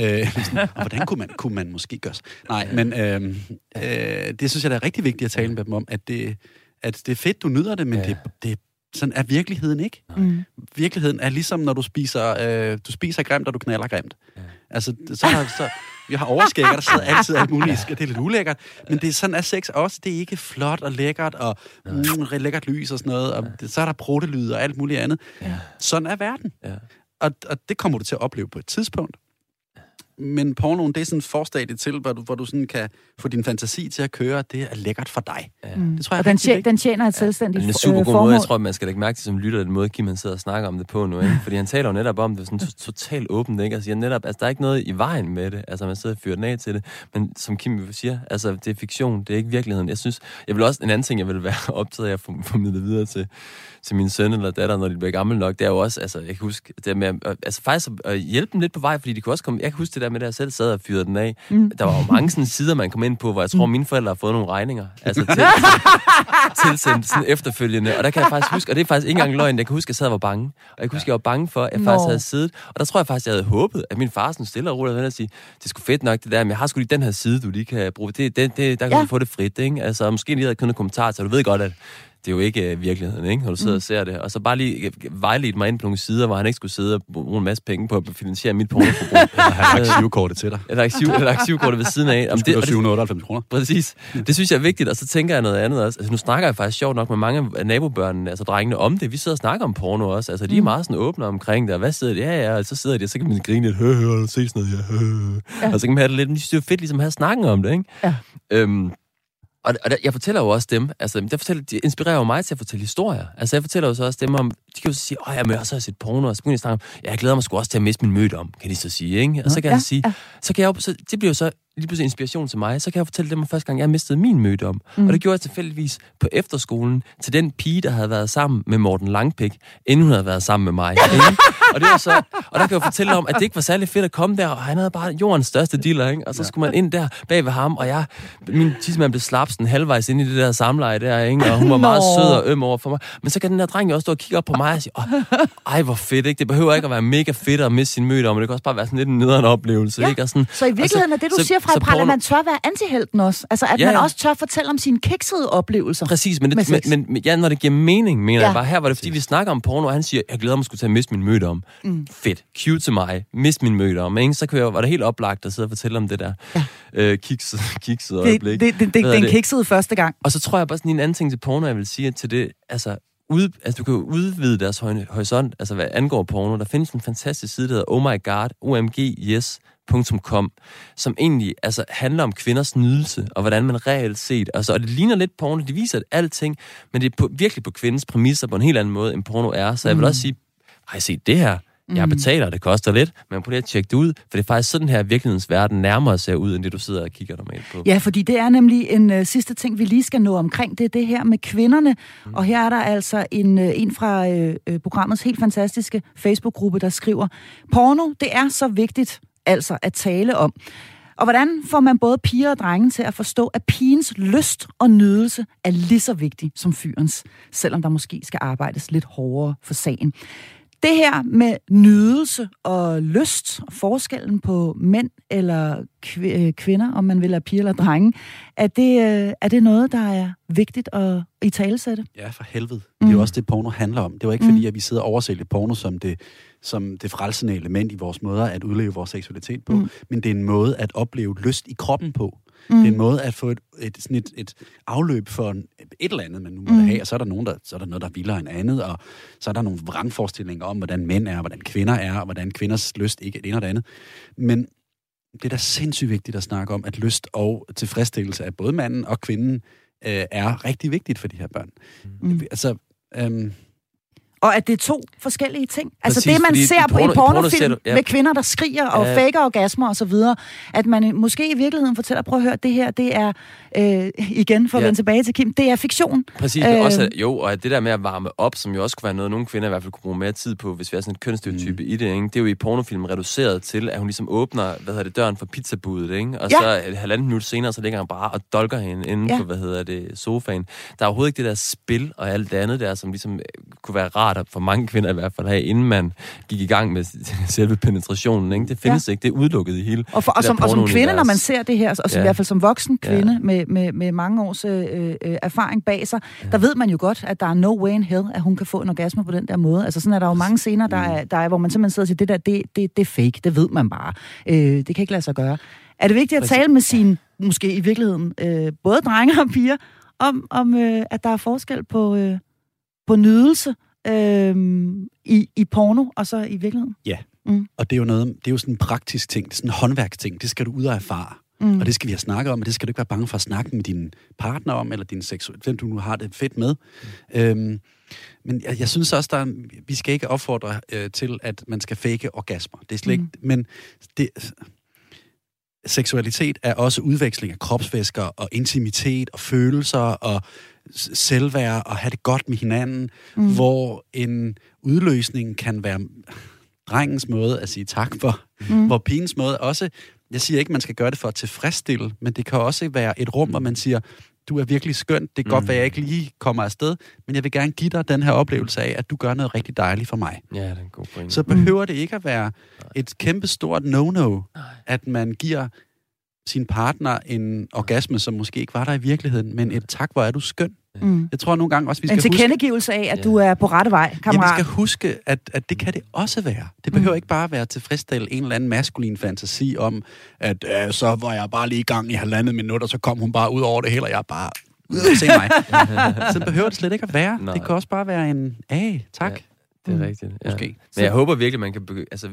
øh, sådan, og hvordan kunne man, kunne man måske gøre Nej, men øh, øh, det synes jeg, der er rigtig vigtigt at tale med dem om, at det, at det er fedt, du nyder det, men ja. det, det sådan er virkeligheden ikke. Mm. Virkeligheden er ligesom, når du spiser, øh, du spiser grimt, og du knaller grimt. Ja. Altså, så, har, så vi har overskægger, der sidder altid alt muligt. Det er lidt ulækkert. Men det er sådan er sex også. Det er ikke flot og lækkert, og mm, lækkert lys og sådan noget. Og det, så er der prottelyd og alt muligt andet. Ja. Sådan er verden. Ja. Og, og det kommer du til at opleve på et tidspunkt men pornoen, det er sådan en forstadie til, hvor du, hvor du sådan kan få din fantasi til at køre. Det er lækkert for dig. Ja. Mm. Det tror jeg og den, tjener, den tjener et selvstændigt ja. Det er en super god måde. Jeg tror, man skal lægge mærke til som lytter, den måde, Kim han sidder og snakker om det på nu. Ikke? Fordi han taler jo netop om det sådan totalt åbent. Ikke? Altså, netop, altså, der er ikke noget i vejen med det. Altså, man sidder og fyrer den af til det. Men som Kim siger, altså, det er fiktion. Det er ikke virkeligheden. Jeg synes, jeg vil også, en anden ting, jeg vil være [LAUGHS] optaget af at formidle videre til, til min søn eller datter, når de bliver gamle nok, det er jo også, altså, jeg kan huske, det med, altså faktisk at hjælpe dem lidt på vej, fordi de kunne også komme, jeg kan huske det der med, jeg selv sad og fyrede den af. Mm. Der var jo mange sådan sider, man kom ind på, hvor jeg tror, mm. mine forældre har fået nogle regninger, altså til, [LAUGHS] tilsendt sådan efterfølgende. Og der kan jeg faktisk huske, og det er faktisk ikke engang løgn, jeg kan huske, at jeg sad og var bange. Og jeg kan huske, at jeg var bange for, at jeg Nå. faktisk havde siddet. Og der tror jeg faktisk, jeg havde håbet, at min far sådan stille og roligt havde sige, det sgu fedt nok det der, men jeg har sgu lige den her side, du lige kan bruge. Det, det, det der kan ja. du få det frit, ikke? Altså, måske lige havde kunnet kommentar, så du ved godt, at det er jo ikke uh, virkeligheden, ikke? når du sidder mm. og ser det. Og så bare lige øh, vejledt mig ind på nogle sider, hvor han ikke skulle sidde og bruge en masse penge på at finansiere mit pornoforbrug. [LAUGHS] Eller have arkivkortet til dig. Eller, arkiv, eller arkivkortet ved siden af. Om det, det, 798 kroner. Præcis. Det synes jeg er vigtigt, og så tænker jeg noget andet også. Altså, nu snakker jeg faktisk sjovt nok med mange af nabobørnene, altså drengene, om det. Vi sidder og snakker om porno også. Altså, de er mm. meget sådan åbne omkring det. Og hvad sidder de? Ja, ja, og så sidder de, og så kan man grine lidt, høh, høh, se sådan noget, ja, høh. Ja. Og så kan man have det lidt, men de synes, det er fedt ligesom at have snakken om det, ikke? Ja. Øhm, og, og der, jeg fortæller jo også dem, altså der fortæller, de inspirerer jo mig til at fortælle historier. Altså jeg fortæller jo så også dem om, de kan jo så sige, åh, jeg har så set porno, og så begynder de snakke om, ja, jeg glæder mig sgu også til at miste min møde om, kan de så sige, ikke? Og så kan ja, jeg sige, ja. så kan jeg jo, så, det bliver jo så lige pludselig inspiration til mig, så kan jeg fortælle dem om første gang, jeg mistede min møde om. Mm. Og det gjorde jeg tilfældigvis på efterskolen til den pige, der havde været sammen med Morten Langpik, inden hun havde været sammen med mig. og, det var så, og der kan jeg fortælle om, at det ikke var særlig fedt at komme der, og han havde bare jordens største dealer, ikke? og så skulle man ind der bag ved ham, og jeg, min tidsmand blev slapsen halvvejs ind i det der samleje der, ikke? og hun var meget sød og øm over for mig. Men så kan den der dreng jo også stå og kigge op på mig og sige, ej hvor fedt, ikke? det behøver ikke at være mega fedt at miste sin møde om, men det kan også bare være sådan lidt en nederen oplevelse. Ja. Ikke? Og sådan, så i virkeligheden så, er det, du så, siger fra porno... at man tør være antihelten også. Altså, at ja, man også tør fortælle om sine kiksede oplevelser. Præcis, men, det, men, men, ja, når det giver mening, mener ja. jeg bare. Her var det, fordi vi snakker om porno, og han siger, jeg glæder mig skulle til at miste min møde om. Mm. Fedt. Cute til mig. Mist min møde om. Ikke? Så kan jeg, var det helt oplagt at sidde og fortælle om det der ja. øh, kiksede, kiksede det, øjeblik. Det, det, det, det, den kiksede første gang. Og så tror jeg bare sådan en anden ting til porno, jeg vil sige til det, altså ud, altså du kan udvide deres horisont, altså hvad angår porno. Der findes en fantastisk side, der hedder Oh My God, OMG Yes, .com, som egentlig altså, handler om kvinders nydelse, og hvordan man reelt set, altså, og det ligner lidt porno, de viser alting, men det er på, virkelig på kvindens præmisser på en helt anden måde, end porno er. Så jeg vil mm. også sige, har I set det her? Jeg mm. betaler, det koster lidt, men prøv lige at tjekke det ud, for det er faktisk sådan her virkelighedens verden nærmere ser ud, end det du sidder og kigger normalt på. Ja, fordi det er nemlig en uh, sidste ting, vi lige skal nå omkring, det er det her med kvinderne. Mm. Og her er der altså en, uh, en fra uh, programmets helt fantastiske Facebook-gruppe, der skriver, porno, det er så vigtigt, altså at tale om. Og hvordan får man både piger og drenge til at forstå, at pigens lyst og nydelse er lige så vigtig som fyrens, selvom der måske skal arbejdes lidt hårdere for sagen. Det her med nydelse og lyst, forskellen på mænd eller øh, kvinder, om man vil have piger eller drenge, er det, øh, er det noget, der er vigtigt at i talesætte? Ja, for helvede. Mm. Det er jo også det, porno handler om. Det var ikke mm. fordi, at vi sidder og oversælger porno som det, som det frelsende element i vores måder at udleve vores seksualitet på, mm. men det er en måde at opleve lyst i kroppen på. Mm. Det er en måde at få et, et, sådan et, et afløb for en, et eller andet, man nu må mm. have, og så er der nogen, der, så er der noget, der er vildere end andet, og så er der nogle vrangforestillinger om, hvordan mænd er, hvordan kvinder er, og hvordan kvinders lyst ikke er det ene og det andet. Men det er da sindssygt vigtigt at snakke om, at lyst og tilfredsstillelse af både manden og kvinden øh, er rigtig vigtigt for de her børn. Mm. Altså, øhm, og at det er to forskellige ting. Altså Præcis, det, man ser på i pornofilm porno ja. med kvinder, der skriger og ja. faker orgasmer og så videre, at man måske i virkeligheden fortæller, prøv at høre, det her, det er, øh, igen for at ja. vende tilbage til Kim, det er fiktion. Præcis, øh, også, jo, og det der med at varme op, som jo også kunne være noget, nogle kvinder i hvert fald kunne bruge mere tid på, hvis vi har sådan en kønsstereotype mm. i det, ikke? det er jo i pornofilm reduceret til, at hun ligesom åbner, hvad hedder det, døren for pizzabudet, ikke? og ja. så et halvandet minut senere, så ligger han bare og dolker hende inden ja. på, hvad hedder det, sofaen. Der er overhovedet ikke det der spil og alt det andet der, som ligesom kunne være rart for mange kvinder i hvert fald have, inden man gik i gang med [LAUGHS] selve penetrationen. Ikke? Det findes ja. ikke, det er udelukket i hele Og, for, og, som, og som kvinde, når man ser det her, og som, ja. i hvert fald som voksen kvinde ja. med, med, med mange års øh, øh, erfaring bag sig, ja. der ved man jo godt, at der er no way in hell, at hun kan få en orgasme på den der måde. Altså sådan er der jo mange scener, der er, der er, hvor man simpelthen sidder og siger, det der, det, det, det er fake, det ved man bare. Øh, det kan ikke lade sig gøre. Er det vigtigt at tale med sine, måske i virkeligheden, øh, både drenge og piger, om, om øh, at der er forskel på, øh, på nydelse øh, i, i porno og så i virkeligheden? Ja, mm. og det er jo noget, det er jo sådan en praktisk ting, det er sådan en håndværksting, det skal du ud og erfare. Mm. Og det skal vi have snakket om, og det skal du ikke være bange for at snakke med din partner om, eller din seksuel, hvem du nu har det fedt med. Mm. Øhm, men jeg, jeg synes også, der er, vi skal ikke opfordre øh, til, at man skal fake orgasmer. Det er slet mm. ikke, men det, seksualitet er også udveksling af kropsvæsker og intimitet og følelser og selvværd og have det godt med hinanden, mm. hvor en udløsning kan være drengens måde at sige tak for, mm. hvor pigens måde også, jeg siger ikke, man skal gøre det for at tilfredsstille, men det kan også være et rum, hvor man siger, du er virkelig skøn, det kan mm. godt være, at jeg ikke lige kommer afsted, men jeg vil gerne give dig den her oplevelse af, at du gør noget rigtig dejligt for mig. Ja, det er en god point. Så behøver det ikke at være et kæmpe stort no-no, at man giver sin partner en orgasme, som måske ikke var der i virkeligheden, men et tak, hvor er du skøn. Mm. Jeg tror nogle gange også, vi skal En tilkendegivelse af, at ja. du er på rette vej, kammerat. Ja, vi skal huske, at, at det kan det også være. Det behøver mm. ikke bare være tilfredsstille en eller anden maskulin fantasi om, at øh, så var jeg bare lige i gang i halvandet minut, og så kom hun bare ud over det hele, og jeg bare ud og se mig. [LAUGHS] så behøver det slet ikke at være. Nej. Det kan også bare være en, a tak. Ja, det er mm. rigtigt. Ja. Måske. Men jeg håber virkelig, man kan begy- altså,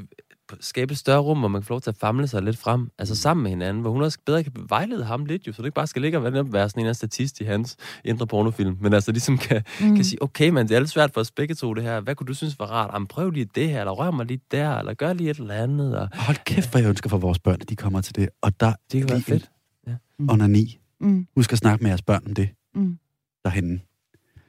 skabe et større rum, hvor man kan få lov til at famle sig lidt frem, altså sammen med hinanden, hvor hun også bedre kan vejlede ham lidt, jo, så det ikke bare skal ligge og være sådan en af statist i hans indre pornofilm, men altså ligesom kan, mm. kan sige, okay, men det er lidt svært for os begge to det her, hvad kunne du synes var rart? Jamen, prøv lige det her, eller rør mig lige der, eller gør lige et eller andet. Og... Hold kæft, hvor jeg ønsker for vores børn, at de kommer til det, og der det kan være fedt. Ja. Mm. ni. Mm. Husk at snakke med jeres børn om det, mm. derhenne.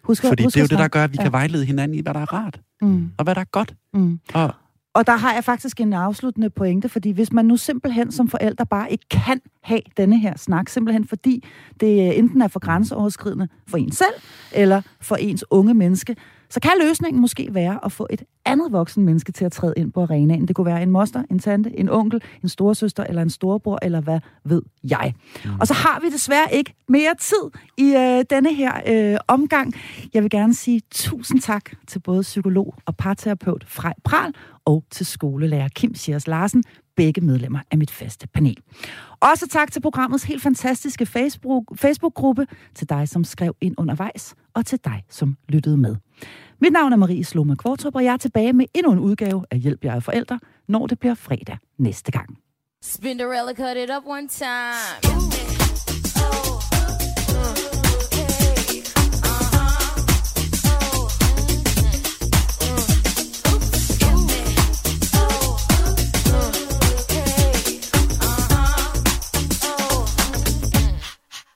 Husk, Fordi husk det er jo det, der gør, at vi ja. kan vejlede hinanden i, hvad der er rart, mm. og hvad der er godt. Mm. Og og der har jeg faktisk en afsluttende pointe, fordi hvis man nu simpelthen som forældre bare ikke kan have denne her snak, simpelthen fordi det enten er for grænseoverskridende for en selv, eller for ens unge menneske, så kan løsningen måske være at få et andet voksen menneske til at træde ind på arenaen. Det kunne være en moster, en tante, en onkel, en storesøster eller en storebror, eller hvad ved jeg. Mm. Og så har vi desværre ikke mere tid i øh, denne her øh, omgang. Jeg vil gerne sige tusind tak til både psykolog og parterapeut Frej Pral og til skolelærer Kim Schiers Larsen, begge medlemmer af mit faste panel. Også tak til programmets helt fantastiske Facebook, Facebook-gruppe, til dig, som skrev ind undervejs, og til dig, som lyttede med. Mit navn er Marie Sloma Kvartrup, og jeg er tilbage med endnu en udgave af Hjælp jer forældre, når det bliver fredag næste gang. Spinderella cut it up one time.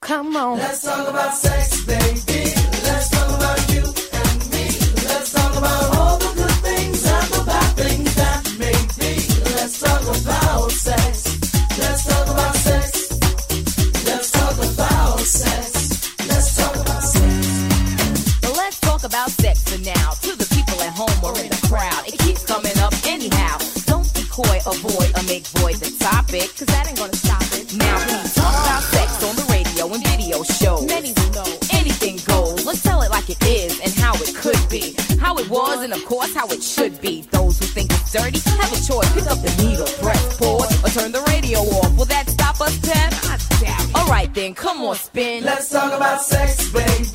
Come on. Let's talk about sex, baby. Let's talk about you and me. Let's talk about all the good things and the bad things that make me. Let's talk about sex. Let's talk about sex. Let's talk about sex. Let's talk about sex. Well, let's talk about sex for now. To the people at home or in the crowd, it keeps coming up anyhow. Don't be coy, avoid, or make void the topic, cause that ain't gonna course how it should be. Those who think it's dirty have a choice. Pick up the needle, press pause, or turn the radio off. Will that stop us, Pep? Alright then, come on, spin. Let's talk about sex, baby.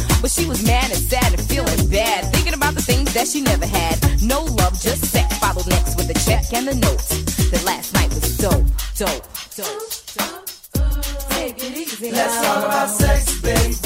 But she was mad and sad and feeling bad, thinking about the things that she never had. No love, just sex. Followed next with a check and the note that last night was dope, dope, dope, dope. Take it easy. Let's talk about sex, baby.